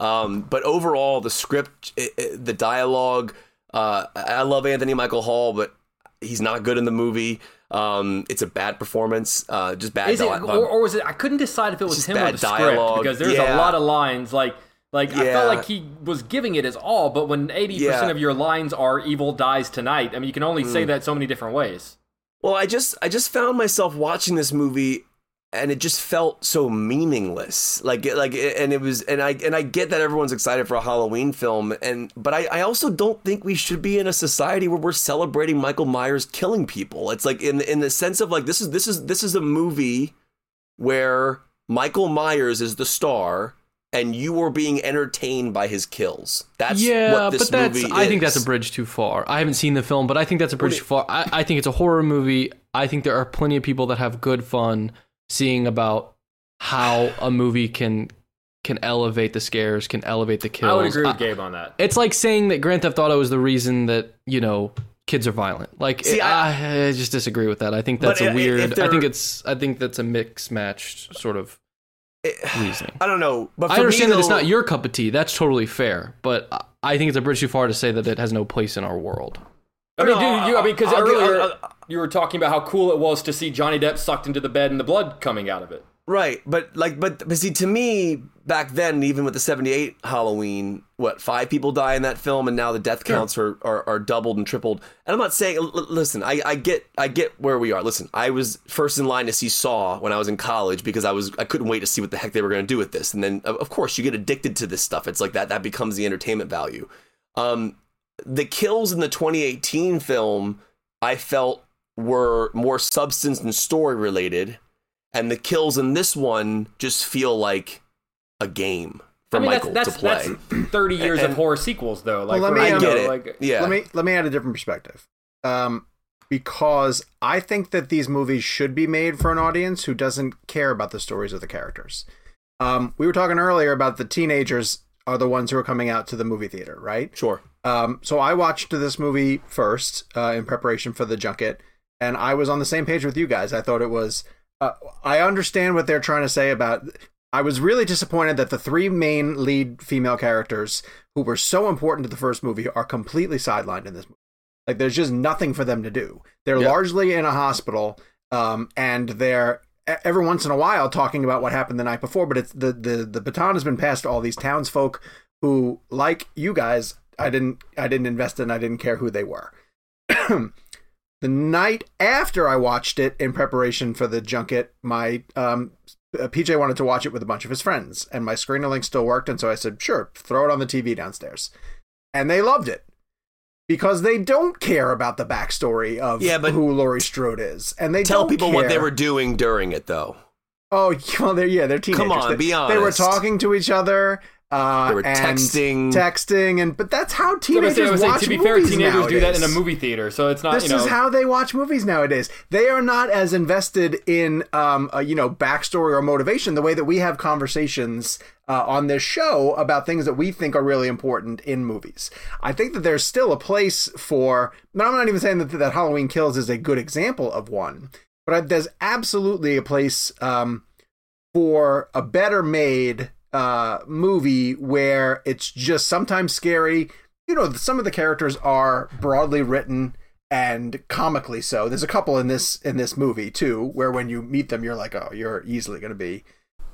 Um, but overall, the script, it, it, the dialogue. Uh, I love Anthony Michael Hall, but he's not good in the movie. Um, it's a bad performance, uh, just bad.
Is it, or, or, was it? I couldn't decide if it was him or the dialogue. script because there's yeah. a lot of lines like. Like yeah. I felt like he was giving it his all, but when eighty yeah. percent of your lines are "evil dies tonight," I mean, you can only mm. say that so many different ways.
Well, I just I just found myself watching this movie and it just felt so meaningless like like and it was and i and i get that everyone's excited for a halloween film and but i i also don't think we should be in a society where we're celebrating michael myers killing people it's like in in the sense of like this is this is this is a movie where michael myers is the star and you are being entertained by his kills. That's yeah, but that's.
I think that's a bridge too far. I haven't seen the film, but I think that's a bridge too far. I, I think it's a horror movie. I think there are plenty of people that have good fun seeing about how a movie can can elevate the scares, can elevate the kills. I
would agree with Gabe on that.
It's like saying that Grand Theft Auto is the reason that you know kids are violent. Like, See, it, I, I, just disagree with that. I think that's a weird. I think it's. I think that's a mix matched sort of it, reasoning.
I don't know,
but I understand me, that it's not your cup of tea. That's totally fair. But I think it's a bridge too far to say that it has no place in our world.
I mean, dude, you, I mean, because earlier I'll, I'll, you were talking about how cool it was to see Johnny Depp sucked into the bed and the blood coming out of it.
Right, but like, but, but see, to me, back then, even with the '78 Halloween, what five people die in that film, and now the death counts sure. are, are, are doubled and tripled. And I'm not saying, l- listen, I, I get I get where we are. Listen, I was first in line to see Saw when I was in college because I was I couldn't wait to see what the heck they were going to do with this. And then of course you get addicted to this stuff. It's like that that becomes the entertainment value. Um, the kills in the 2018 film, I felt were more substance and story related, and the kills in this one just feel like a game for I mean, Michael that's, that's, to play.
That's Thirty years and, of horror sequels, though.
Like, well, let me, I get it. Like, yeah. Let me let me add a different perspective. Um, because I think that these movies should be made for an audience who doesn't care about the stories of the characters. Um, we were talking earlier about the teenagers are the ones who are coming out to the movie theater, right?
Sure.
Um, so I watched this movie first uh, in preparation for the junket, and I was on the same page with you guys. I thought it was. Uh, I understand what they're trying to say about. I was really disappointed that the three main lead female characters who were so important to the first movie are completely sidelined in this movie. Like, there's just nothing for them to do. They're yep. largely in a hospital, um, and they're every once in a while talking about what happened the night before. But it's the the the baton has been passed to all these townsfolk who, like you guys, I didn't I didn't invest in. I didn't care who they were. the night after I watched it in preparation for the junket, my um, uh, PJ wanted to watch it with a bunch of his friends, and my screener link still worked, and so I said, "Sure, throw it on the TV downstairs," and they loved it because they don't care about the backstory of yeah, but who Laurie Strode is, and they
tell people
care.
what they were doing during it, though.
Oh, well, they're yeah, they're teenagers.
Come on,
they,
be honest.
They were talking to each other. Uh,
they were texting,
texting, and but that's how teenagers so say, watch say, To be fair, teenagers nowadays.
do that in a movie theater, so it's not.
This
you know,
is how they watch movies nowadays. They are not as invested in, um, a, you know, backstory or motivation the way that we have conversations uh, on this show about things that we think are really important in movies. I think that there's still a place for. But I'm not even saying that that Halloween Kills is a good example of one, but there's absolutely a place um, for a better made uh, movie where it's just sometimes scary. You know, some of the characters are broadly written and comically so. There's a couple in this in this movie too, where when you meet them, you're like, oh, you're easily going to be,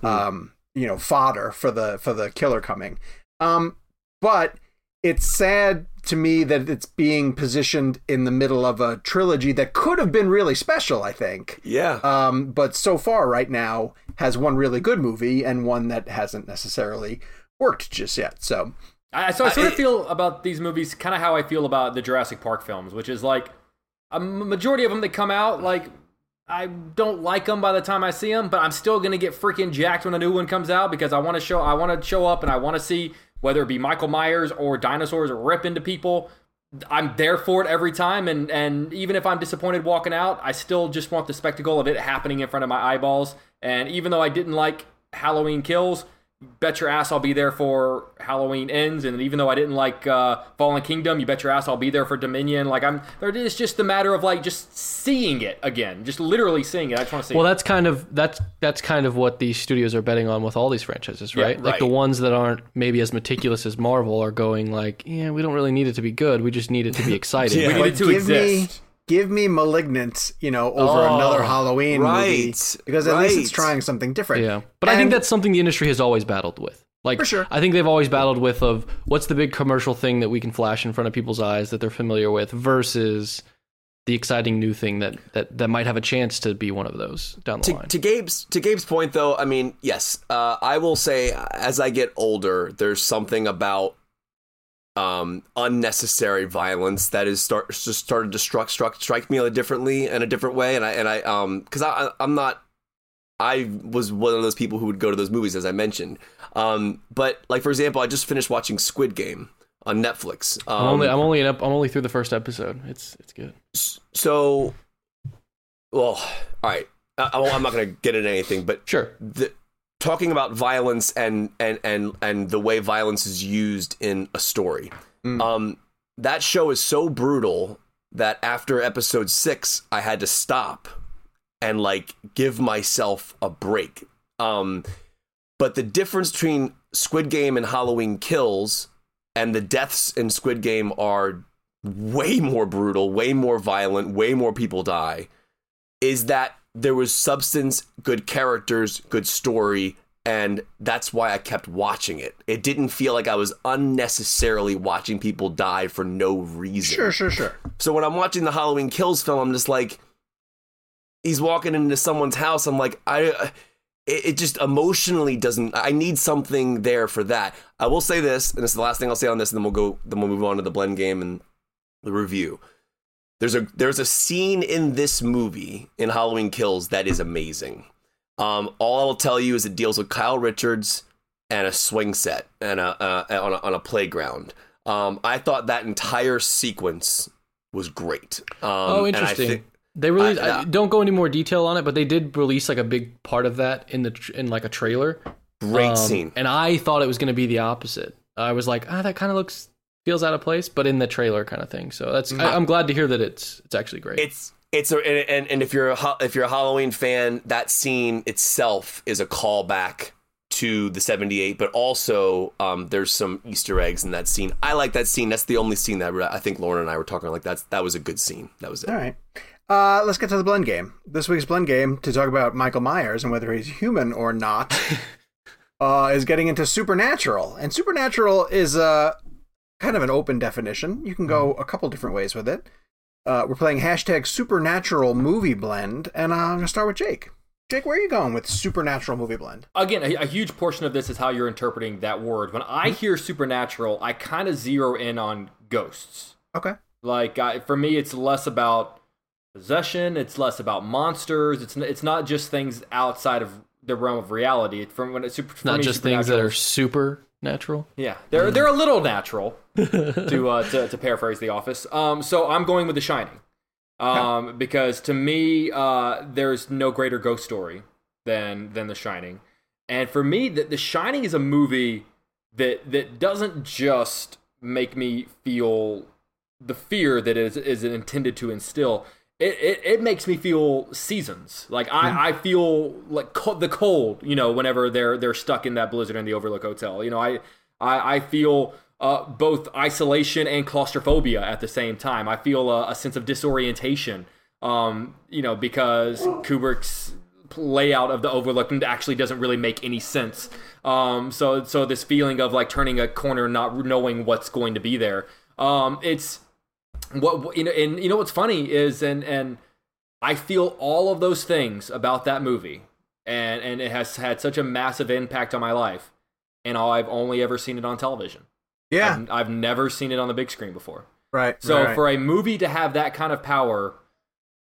mm. um, you know, fodder for the for the killer coming. Um, but it's sad to me that it's being positioned in the middle of a trilogy that could have been really special. I think.
Yeah.
Um, but so far, right now, has one really good movie and one that hasn't necessarily worked just yet. So.
I, so I sort of feel about these movies kind of how I feel about the Jurassic Park films, which is like a majority of them that come out like I don't like them by the time I see them, but I'm still gonna get freaking jacked when a new one comes out because I want to show I want to show up and I want to see whether it be Michael Myers or dinosaurs rip into people. I'm there for it every time, and and even if I'm disappointed walking out, I still just want the spectacle of it happening in front of my eyeballs. And even though I didn't like Halloween Kills, bet your ass I'll be there for Halloween Ends, and even though I didn't like uh, Fallen Kingdom, you bet your ass I'll be there for Dominion. Like I'm, it's just a matter of like just seeing it again, just literally seeing it. I just want to see.
Well,
it.
that's kind of that's that's kind of what these studios are betting on with all these franchises, right?
Yeah,
like
right.
the ones that aren't maybe as meticulous as Marvel are going like, yeah, we don't really need it to be good, we just need it to be exciting.
Yeah.
we need
But
it to
give me
exist.
Give me Malignant, you know, over
Oh,
another Halloween movie because at least it's trying something different.
Yeah, but I think that's something the industry has always battled with. Like,
For sure.
I think they've always battled with of what's the big commercial thing that we can flash in front of people's eyes that they're familiar with versus the exciting new thing that that that might have a chance to be one of those down the
to,
line.
to Gabe's to Gabe's point though, I mean, yes, uh, I will say as I get older, there's something about um, unnecessary violence that is start just started to struck struck strike me differently in a different way, and I and I um because I I'm not I was one of those people who would go to those movies as I mentioned, um but like for example, I just finished watching Squid Game on Netflix. Um,
I'm only I'm only in, I'm only through the first episode. It's it's good.
so well, all right. I, I'm not going to get into anything, but
Sure.
the, talking about violence and and and and the way violence is used in a story.
Mm.
Um, that show is so brutal that after episode six, I had to stop and like give myself a break. Um, but the difference between Squid Game and Halloween Kills and the deaths in Squid Game are way more brutal, way more violent, way more people die. Is that there was substance, good characters, good story, and that's why I kept watching it. It didn't feel like I was unnecessarily watching people die for no reason.
Sure, sure, sure.
So when I'm watching the Halloween Kills film, I'm just like, he's walking into someone's house. I'm like, I, it, it just emotionally doesn't. I need something there for that. I will say this, and this is the last thing I'll say on this, and then we'll go. Then we'll move on to the blend game and the review. There's a there's a scene in this movie in Halloween Kills that is amazing. Um, all I will tell you is it deals with Kyle Richards and a swing set and a, uh, on a on a playground. Um, I thought that entire sequence was great. Um,
oh, interesting. they released.
I-
I, don't go any more detail on it, but they did release like a big part of that in the tr- in like a trailer.
great
Um,
scene.
And I thought it was going to be the opposite. I was like, ah, that kind of looks feels out of place, but in the trailer kind of thing. So that's I, I'm glad to hear that it's it's actually great.
It's it's a, and, and and if you're a if you're a Halloween fan, that scene itself is a callback to the 78 but also um, there's some easter eggs in that scene i like that scene that's the only scene that i think lauren and i were talking like that's that was a good scene that was it
All right. Uh, let's get to the blend game. This week's blend game to talk about Michael Myers and whether he's human or not uh, is getting into supernatural. And supernatural is uh, kind of an open definition. You can go a couple different ways with it. Uh, we're playing hashtag supernatural movie blend, and uh, I'm going to start with Jake. Jake, where are you going with supernatural movie blend?
Again, a, a huge portion of this is how you're interpreting that word. When I hear supernatural, I kind of zero in on ghosts.
Okay.
Like I, for me, it's less about possession. It's less about monsters. It's it's not just things outside of the realm of reality. From when it's super, for
not
me,
just things that are
supernatural
supernatural.
Yeah, they're they're a little natural to, uh, to to paraphrase The Office. Um, so I'm going with The Shining, um, because to me, uh, there's no greater ghost story than than The Shining, and for me, the, the Shining is a movie that that doesn't just make me feel the fear that is is intended to instill. It, it, it makes me feel seasons. Like I, I feel like co- the cold, you know, whenever they're they're stuck in that blizzard in the Overlook Hotel. You know, I I, I feel uh, both isolation and claustrophobia at the same time. I feel a, a sense of disorientation. Um, you know, because Kubrick's layout of the Overlook actually doesn't really make any sense. Um, so so this feeling of like turning a corner, not knowing what's going to be there. Um, it's what you know, and you know what's funny is, and and I feel all of those things about that movie, and and it has had such a massive impact on my life, and I've only ever seen it on television.
Yeah,
I've, I've never seen it on the big screen before.
Right.
So
right.
for a movie to have that kind of power,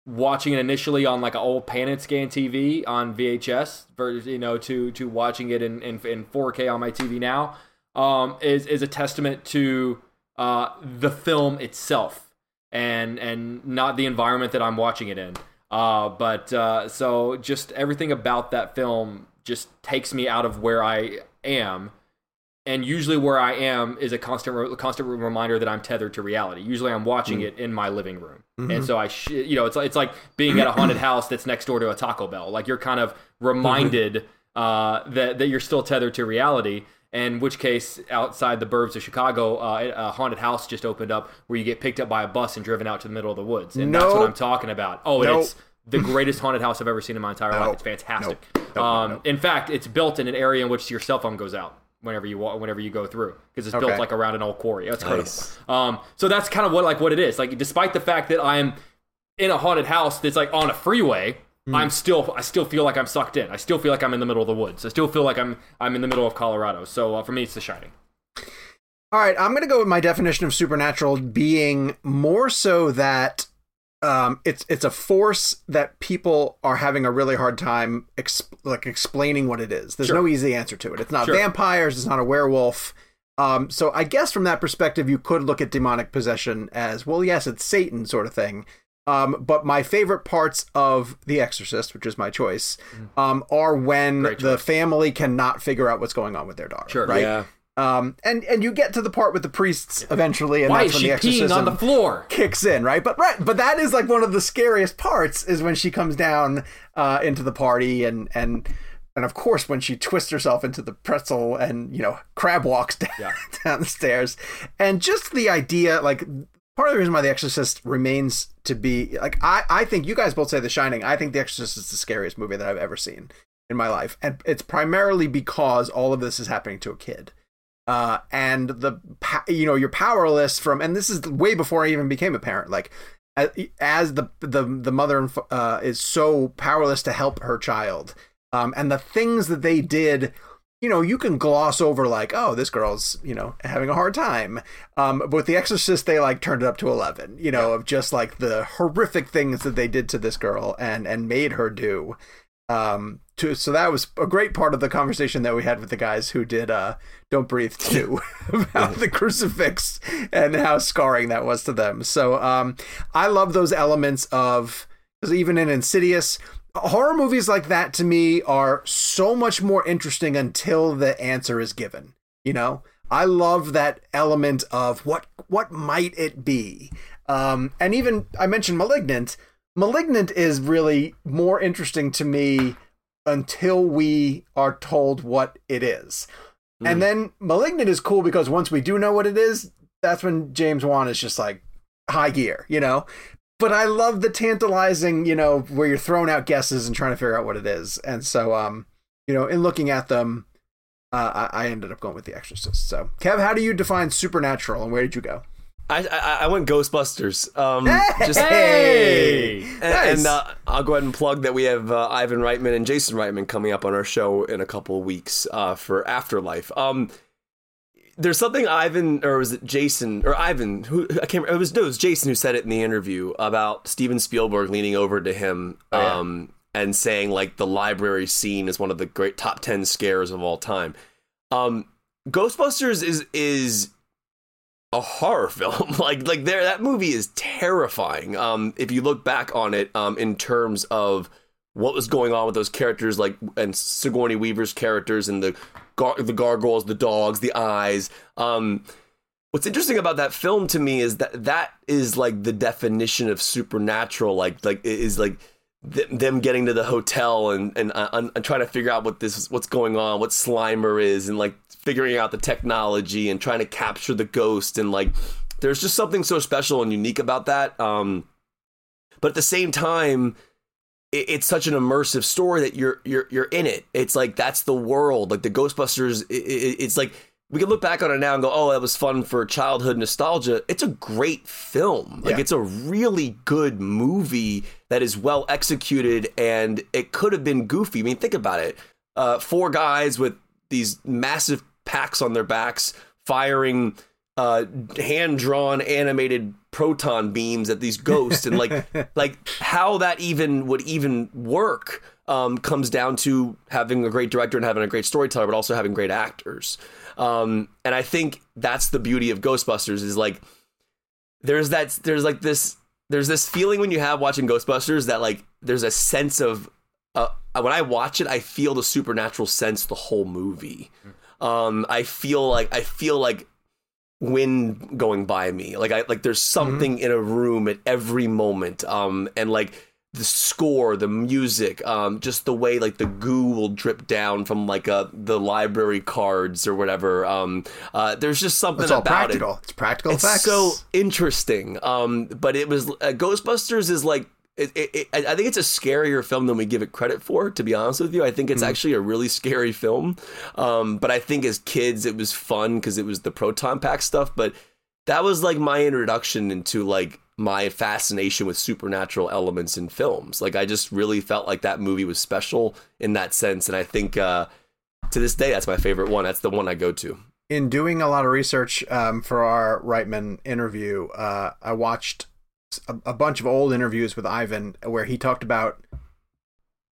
watching it initially on like an old pan and scan TV on VHS, for you know, to to watching it in in, in 4K on my TV now, um, is is a testament to uh, the film itself and and not the environment that I'm watching it in. Uh, but uh, so just everything about that film just takes me out of where I am, and usually where I am is a constant constant reminder that I'm tethered to reality. Usually I'm watching mm. it in my living room, mm-hmm. and so I sh- you know it's it's like being at a haunted house that's next door to a Taco Bell. Like you're kind of reminded uh, that that you're still tethered to reality in which case outside the burbs of Chicago, uh, a haunted house just opened up where you get picked up by a bus and driven out to the middle of the woods, and nope. that's what I'm talking about. Oh, nope. it's the greatest haunted house I've ever seen in my entire nope. life. It's fantastic. Um, in fact, it's built in an area in which your cell phone goes out whenever you whenever you go through because it's okay. built like around an old quarry. That's incredible. Nice. Um, so that's kind of what like what it is. Like, despite the fact that I'm in a haunted house that's like on a freeway Mm. I'm still I still feel like I'm sucked in. I still feel like I'm in the middle of the woods. I still feel like I'm I'm in the middle of Colorado. So uh, for me, it's The Shining.
All right, I'm gonna go with my definition of supernatural being more so that um, it's it's a force that people are having a really hard time exp- like explaining what it is. There's sure. no easy answer to it. It's not sure. vampires. It's not a werewolf. Um, so I guess from that perspective, you could look at demonic possession as well. Yes, it's Satan sort of thing. Um, but my favorite parts of The Exorcist, which is my choice, um, are when the family cannot figure out what's going on with their daughter.
Sure.
Right.
Yeah.
Um, and and you get to the part with the priests eventually, and
Why
that's
when
the exorcism
on the floor
kicks in, right? But right, but that is like one of the scariest parts is when she comes down uh, into the party, and and and of course when she twists herself into the pretzel and you know crab walks down, yeah. down the stairs, and just the idea, like part of the reason why The Exorcist remains to be like I I think you guys both say The Shining. I think The Exorcist is the scariest movie that I've ever seen in my life, and it's primarily because all of this is happening to a kid. Uh, and the you know you're powerless from, and this is way before I even became a parent. Like as, the the the mother uh, is so powerless to help her child, um, and the things that they did you know, you can gloss over like, oh, this girl's, you know, having a hard time. Um, but with The Exorcist, they like turned it up to eleven, you know, yeah. of just like the horrific things that they did to this girl and and made her do. Um, to so that was a great part of the conversation that we had with the guys who did uh Don't Breathe too about the crucifix and how scarring that was to them. So um, I love those elements of because even in Insidious, horror movies like that to me are so much more interesting until the answer is given you know? I love that element of what what might it be? Um and even i mentioned malignant. Malignant is really more interesting to me until we are told what it is. Mm. and then malignant is cool because once we do know what it is that's when james wan is just like high gear you know but I love the tantalizing, you know, where you're throwing out guesses and trying to figure out what it is. And so, um, you know, in looking at them, uh, I, I ended up going with The Exorcist. So, Kev, how do you define supernatural, and where did you go?
I I, I went Ghostbusters. Um,
hey! just hey,
and, nice. and uh, I'll go ahead and plug that we have uh, Ivan Reitman and Jason Reitman coming up on our show in a couple of weeks uh, for Afterlife. Um, there's something Ivan or was it Jason or Ivan who I can't remember, it was no it was Jason who said it in the interview about Steven Spielberg leaning over to him oh, yeah. um, and saying like the library scene is one of the great top 10 scares of all time. Um, Ghostbusters is is a horror film. like like there that movie is terrifying. Um, if you look back on it um, in terms of what was going on with those characters like and Sigourney Weaver's characters and the gar- the gargoyles, the dogs, the eyes. Um, what's interesting about that film to me is that that is like the definition of supernatural. Like like is like th- them getting to the hotel and and, uh, and trying to figure out what this what's going on, what Slimer is, and like figuring out the technology and trying to capture the ghost and like there's just something so special and unique about that. Um, but at the same time it's such an immersive story that you're you're you're in it. It's like that's the world. Like the Ghostbusters, it's like we can look back on it now and go, "Oh, that was fun for childhood nostalgia." It's a great film. Like
Yeah.
it's a really good movie that is well executed, and it could have been goofy. I mean, think about it: uh, four guys with these massive packs on their backs firing uh, hand drawn animated proton beams at these ghosts, and like like how that even would even work. Um, comes down to having a great director and having a great storyteller, but also having great actors. Um, and I think that's the beauty of Ghostbusters is like there's that there's like this there's this feeling when you have watching Ghostbusters that like there's a sense of uh, when I watch it I feel the supernatural sense the whole movie. Um, I feel like I feel like wind going by me. Like I like there's something in a room at every moment. Um, and like the score, the music, um, just the way like the goo will drip down from like uh the library cards or whatever. Um, uh, there's just something
It's all
about
practical.
it.
It's practical
It's
effects.
so interesting. Um, but it was uh, Ghostbusters is like. It, it, it, I I think it's a scarier film than we give it credit for. To be honest with you, I think it's actually a really scary film. Um, but I think as kids, it was fun because it was the proton pack stuff. But that was like my introduction into like my fascination with supernatural elements in films. Like I just really felt like that movie was special in that sense, and I think uh, to this day that's my favorite one. That's the one I go to.
in doing a lot of research um, for our Reitman interview, uh, I watched a, a bunch of old interviews with Ivan where he talked about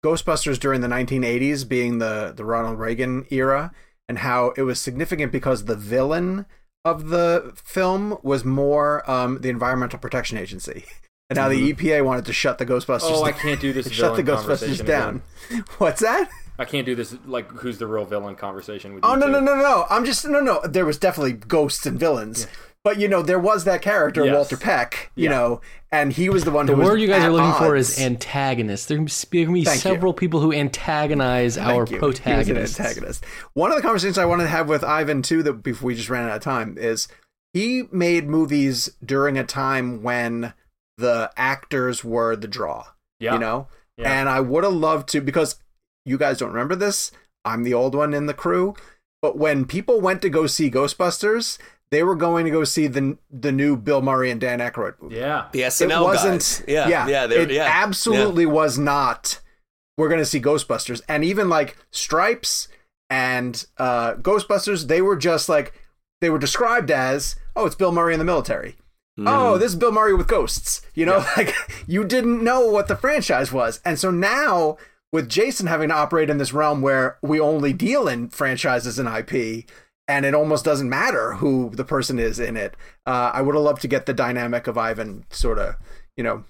Ghostbusters during the 1980s being the the Ronald Reagan era and how it was significant because the villain of the film was more um, the Environmental Protection Agency. And how the EPA wanted to shut the Ghostbusters
Oh, I
down-
can't do this
shut the Ghostbusters down. What's that?
I can't do this like who's the real villain conversation with
Oh no
two.
no no no! I'm just no no. There was definitely ghosts and villains, but you know there was that character
Yes.
Walter Peck, you
Yeah.
know, and he was the one
The
who was
word you guys are looking for is antagonist. There can be- be
Thank you.
several people who antagonize our
Thank you. He was an antagonist. One of the conversations I wanted to have with Ivan too, that before we just ran out of time, is he made movies during a time when the actors were the draw.
Yeah.
You know,
Yeah.
and I would have loved to because you guys don't remember this. I'm the old one in the crew, but when people went to go see Ghostbusters, they were going to go see the the new Bill Murray and Dan Aykroyd movie.
Yeah.
The
It
SNL
wasn't.
guys. Yeah,
yeah,
yeah, they-
it
yeah,
absolutely was not. We're going to see Ghostbusters, and even like Stripes and uh, Ghostbusters, they were just like they were described as, oh, it's Bill Murray in the military. Oh, this is Bill Murray with ghosts. You know, like you didn't know what the franchise was, and so now with Jason having to operate in this realm where we only deal in franchises and IP, and it almost doesn't matter who the person is in it. Uh, I would have loved to get the dynamic of Ivan sort of, you know,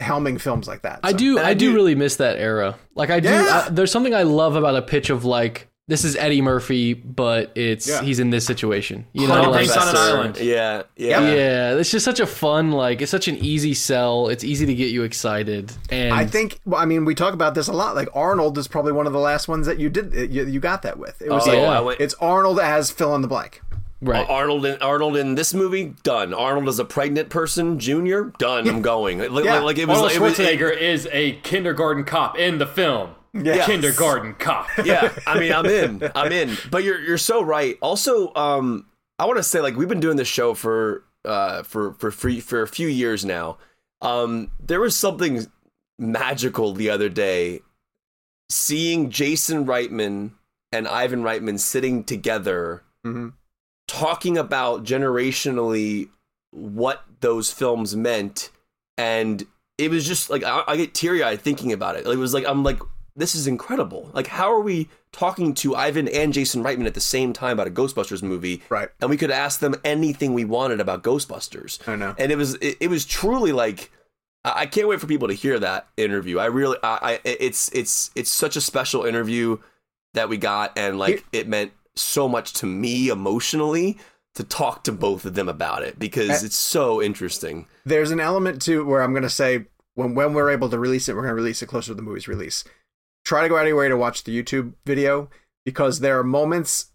helming films like that.
I do. I,
I
do
do-
really miss that era. Like I do.
Yeah.
I, there's something I love about a pitch of like this is Eddie Murphy, but it's
Yeah.
he's in this situation. You know,
Honey
like,
on an Island.
Yeah, yeah.
yeah, it's just such a fun like it's such an easy sell. It's easy to get you excited. And
I think. Well, I mean, we talk about this a lot. Like Arnold is probably one of the last ones that you did you, you got that with. It was
Oh,
like,
yeah.
Went,
it's Arnold as fill in the blank.
right.
Uh, Arnold in Arnold in this movie done. Arnold as a pregnant person, Junior done. I'm going. Like,
Yeah.
like it was.
Arnold
Like, it was it-
Schwarzenegger is a kindergarten cop in the film.
Yes.
Kindergarten cop.
yeah, I mean, I'm in. I'm in. But you're you're so right. Also, um, I want to say like we've been doing this show for uh for for free for a few years now. Um, there was something magical the other day, seeing Jason Reitman and Ivan Reitman sitting together,
Mhm.
talking about generationally what those films meant, and it was just like I, I get teary eyed thinking about it. It was like I'm like this is incredible. Like, how are we talking to Ivan and Jason Reitman at the same time about a Ghostbusters movie?
Right.
And we could ask them anything we wanted about Ghostbusters.
I know.
And it was it, it was truly like I I can't wait for people to hear that interview. I really I, I it's it's it's such a special interview that we got and like it meant so much to me emotionally to talk to both of them about it because it's so interesting.
There's an element to where I'm going to say when when we're able to release it, we're going to release it closer to the movie's release. Try to go out of your way to watch the YouTube video because there are moments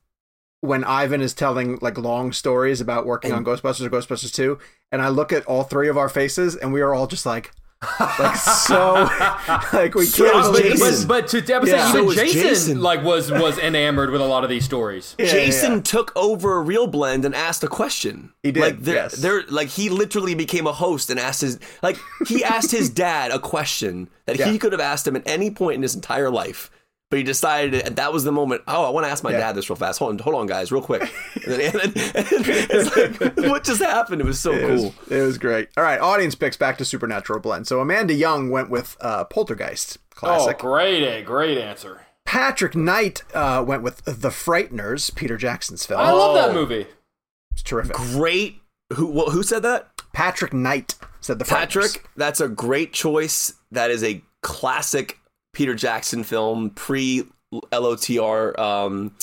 when Ivan is telling like long stories about working on Ghostbusters or Ghostbusters 2, and I look at all three of our faces and we are all just like, like so, like we
So
can't
was
believe
Jason.
But, but to demonstrate,
Yeah.
even
So
Jason,
Jason.
like was was enamored with a lot of these stories.
Yeah, yeah,
Jason
yeah.
took over a Real Blend and asked a question.
He did,
Like, they're,
yes.
they're like he literally became a host and asked his like he asked his dad a question that
Yeah.
he could have asked him at any point in his entire life. But he decided, and that was the moment. Oh, I want to ask my
Yeah.
dad this real fast. Hold on, hold on, guys, real quick. And then, and then- and it's like, what just happened? It was so
It
cool.
was, it was great. All right, audience picks back to Supernatural Blend. So Amanda Young went with uh, Poltergeist, classic.
Oh, great, great answer.
Patrick Knight uh, went with The Frighteners, Peter Jackson's film.
I love
Oh.
that movie.
It's terrific.
Great. Who well, who said that?
Patrick Knight said The Frighteners.
Patrick, that's a great choice. That is a classic Peter Jackson film, pre LOTR um,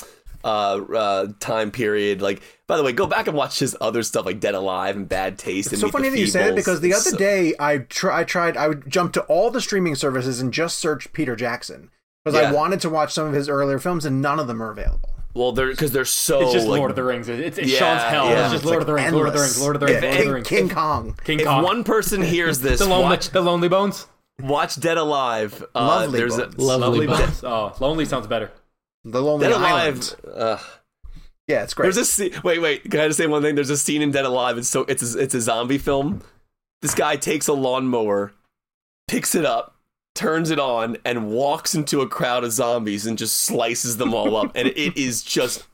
uh, uh, time period. Like, by the way, go back and watch his other stuff like Dead Alive and Bad Taste.
It's
and
so
Meet
funny that you say
that
because the other
so-
day I tr- I tried I would jump to all the streaming services and just search Peter Jackson because
Yeah.
I wanted to watch some of his earlier films and none of them are available.
well, they're because they're so
It's just
like,
Lord of the Rings. It's, it's
Yeah,
Sean's hell.
yeah.
It's just
It's
Lord
like
of the Rings. Lord of the. Rings. Lord of the Rings. Lord of the
King,
Rings.
King Kong.
King
If
Kong.
one person hears this,
the lonely,
watch,
the Lonely Bones.
Watch Dead Alive. Uh,
Lovely
there's
Bones.
A,
Lovely
Dead-
Bones. Oh, lonely sounds better.
The Lonely
Dead
Island.
Alive. Uh,
Yeah, it's great.
There's a scene. Wait, wait. Can I just say one thing? There's a scene in Dead Alive. It's so it's a, it's a zombie film. This guy takes a lawnmower, picks it up, turns it on, and walks into a crowd of zombies and just slices them all up. And it is just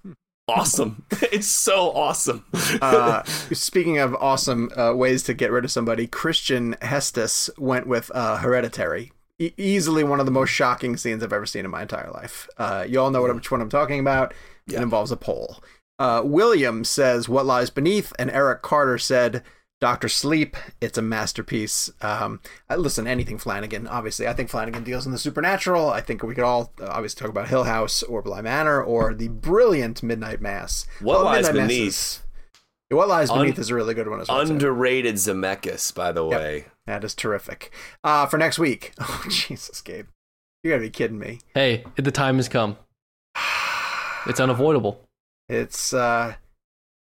awesome. It's so awesome.
uh, speaking of awesome uh, ways to get rid of somebody, Christian Hestus went with uh, Hereditary. E- easily one of the most shocking scenes I've ever seen in my entire life. Uh, you all know what, which one I'm talking about. It involves a pole. Uh, William says, What Lies Beneath? And Eric Carter said, Doctor Sleep. It's a masterpiece. Um, I listen, anything Flanagan, obviously. I think Flanagan deals in the supernatural. I think we could all uh, obviously talk about Hill House or Bly Manor or the brilliant Midnight Mass.
What
Oh,
Lies
Midnight
Beneath?
is- what Lies
Un-
Beneath is a really good one as well. too.
Underrated Zemeckis, by the way.
That is terrific. Uh, for next week. Oh, Jesus, Gabe. You gotta be kidding me.
Hey, the time has come. It's unavoidable.
It's uh,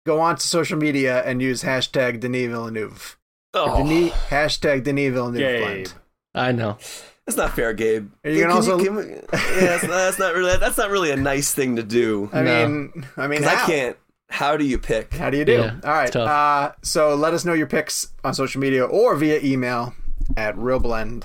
go on to social media and use hashtag Denis Villeneuve.
Oh,
Denis, hashtag Denis Villeneuve
Gabe.
blend.
I know.
that's not fair, Gabe.
Are you gonna also-
can we- yeah, that's, that's not really that's not really a nice thing to do.
I
No.
mean, I mean,
'Cause I can't. How do you pick?
How do you do?
Yeah,
All right. Uh, so let us know your picks on social media or via email at realblend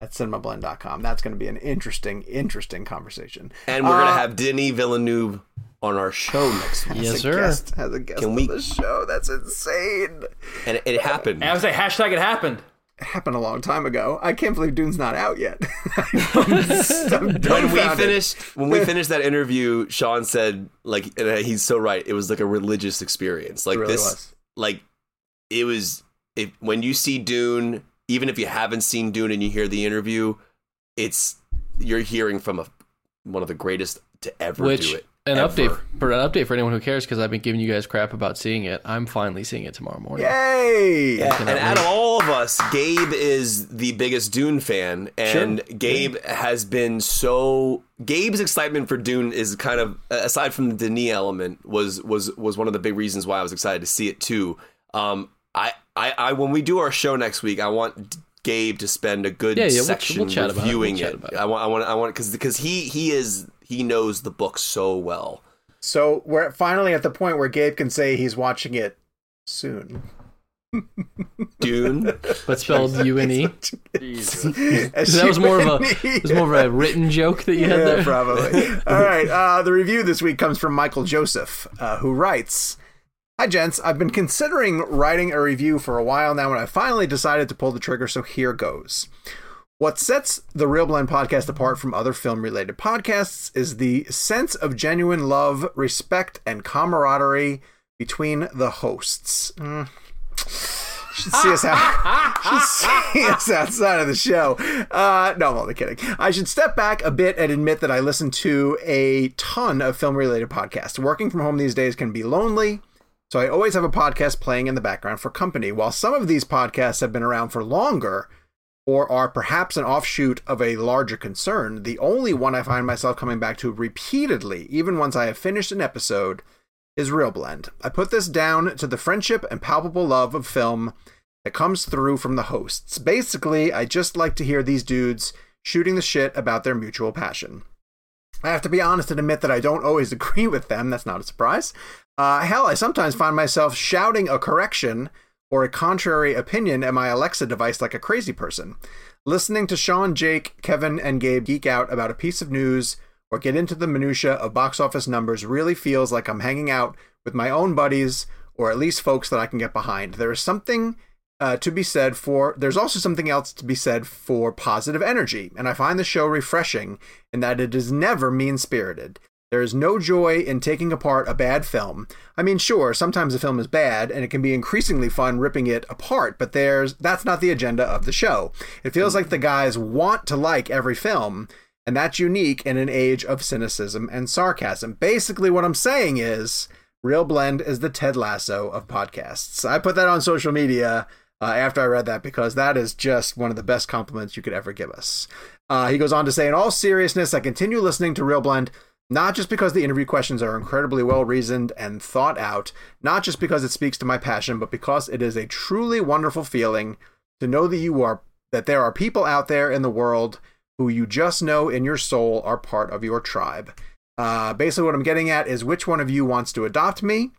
at cinemablend.com. That's going to be an interesting, interesting conversation.
And we're gonna
Uh,
have Denis Villeneuve on our show next week.
as
Yes,
a
sir.
Guest, as a guest
Can
on
we-
the show. That's insane.
And it, it happened.
And I was like, hashtag it happened.
It happened a long time ago. I can't believe Dune's not out yet. I'm
when we
dumbfounded.
finished when we finished that interview, Sean said like and uh, he's so right. It was like a religious experience. Like
It really
this
was.
like it was if when you see Dune, even if you haven't seen Dune and you hear the interview, it's you're hearing from a one of the greatest to ever
Which
do it.
An
ever.
update for an update for anyone who cares because I've been giving you guys crap about seeing it. I'm finally seeing it tomorrow morning.
Yay!
Yeah,
cannot
and out of all of us, Gabe is the biggest Dune fan, and Gabe has been so. Gabe's excitement for Dune is kind of aside from the Denis element was was was one of the big reasons why I was excited to see it too. Um, I I, I when we do our show next week, I want Gabe to spend a good
Yeah, yeah, we'll-
section
we'll chat about it.
reviewing
We'll chat
it.
it.
I want I want I want because because he he is he knows the book so well.
So we're finally at the point where Gabe can say he's watching it soon.
Dune.
But spelled U N E.
Jesus.
That was more of a it was more of a written joke that you had
yeah,
there.
probably. All right. Uh, the review this week comes from Michael Joseph, uh, who writes Hi, gents. I've been considering writing a review for a while now, and I finally decided to pull the trigger, so here goes. What sets the Real Blend podcast apart from other film related podcasts is the sense of genuine love, respect, and camaraderie between the hosts. Mm. Should see us out. should see us outside of the show. Uh, no, I'm only kidding. I should step back a bit and admit that I listen to a ton of film related podcasts. Working from home these days can be lonely, so I always have a podcast playing in the background for company. While some of these podcasts have been around for longer, or are perhaps an offshoot of a larger concern, the only one I find myself coming back to repeatedly, even once I have finished an episode, is Real Blend. I put this down to the friendship and palpable love of film that comes through from the hosts. Basically, I just like to hear these dudes shooting the shit about their mutual passion. I have to be honest and admit that I don't always agree with them. That's not a surprise. Uh, hell, I sometimes find myself shouting a correction or a contrary opinion at my Alexa device like a crazy person. Listening to Sean, Jake, Kevin, and Gabe geek out about a piece of news or get into the minutia of box office numbers really feels like I'm hanging out with my own buddies or at least folks that I can get behind. There is something uh, to be said for there's also something else to be said for positive energy and i find the show refreshing in that it is never mean spirited there is no joy in taking apart a bad film i mean sure sometimes a film is bad and it can be increasingly fun ripping it apart but there's that's not the agenda of the show it feels like the guys want to like every film and that's unique in an age of cynicism and sarcasm basically what i'm saying is Real Blend is the Ted Lasso of podcasts. I put that on social media uh, after I read that because that is just one of the best compliments you could ever give us. Uh, he goes on to say, in all seriousness, I continue listening to Real Blend not just because the interview questions are incredibly well reasoned and thought out, not just because it speaks to my passion, but because it is a truly wonderful feeling to know that you are that there are people out there in the world who you just know in your soul are part of your tribe. Uh, basically, what I'm getting at is which one of you wants to adopt me?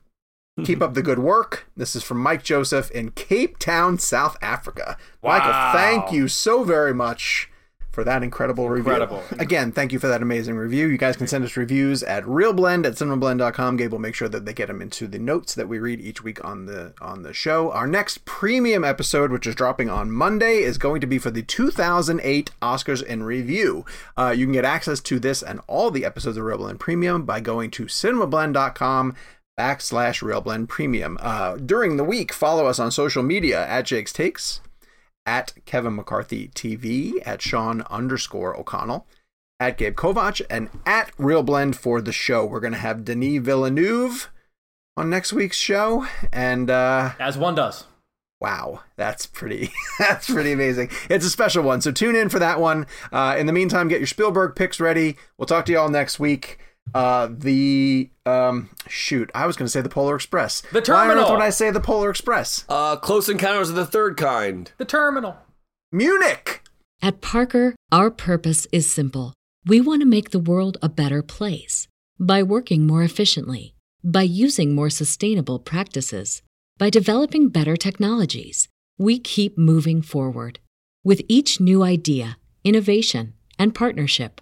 Keep up the good work. This is from Mike Joseph in Cape Town, South Africa. Wow. Michael, thank you so very much for that incredible, incredible review. Again, thank you for that amazing review. You guys can send us reviews at realblend at cinemablend.com. Gabe will make sure that they get them into the notes that we read each week on the on the show. Our next premium episode, which is dropping on Monday, is going to be for the 2008 Oscars in review. Uh, you can get access to this and all the episodes of Real Blend Premium by going to cinemablend.com backslash RealBlend Premium. Uh, during the week, follow us on social media at Jake's Takes, at Kevin McCarthy TV, at Sean underscore O'Connell, at Gabe Kovach, and at Real Blend for the show. We're going to have Denis Villeneuve on next week's show, and uh,
as one does.
Wow, that's pretty. that's pretty amazing. It's a special one, so tune in for that one. Uh, in the meantime, get your Spielberg picks ready. We'll talk to you all next week. Uh, the um, shoot, I was going to say the Polar Express.
The terminal.
Why on I say the Polar Express?
Uh, Close Encounters of the Third Kind.
The terminal.
Munich.
At Parker, our purpose is simple. We want to make the world a better place by working more efficiently, by using more sustainable practices, by developing better technologies. We keep moving forward with each new idea, innovation, and partnership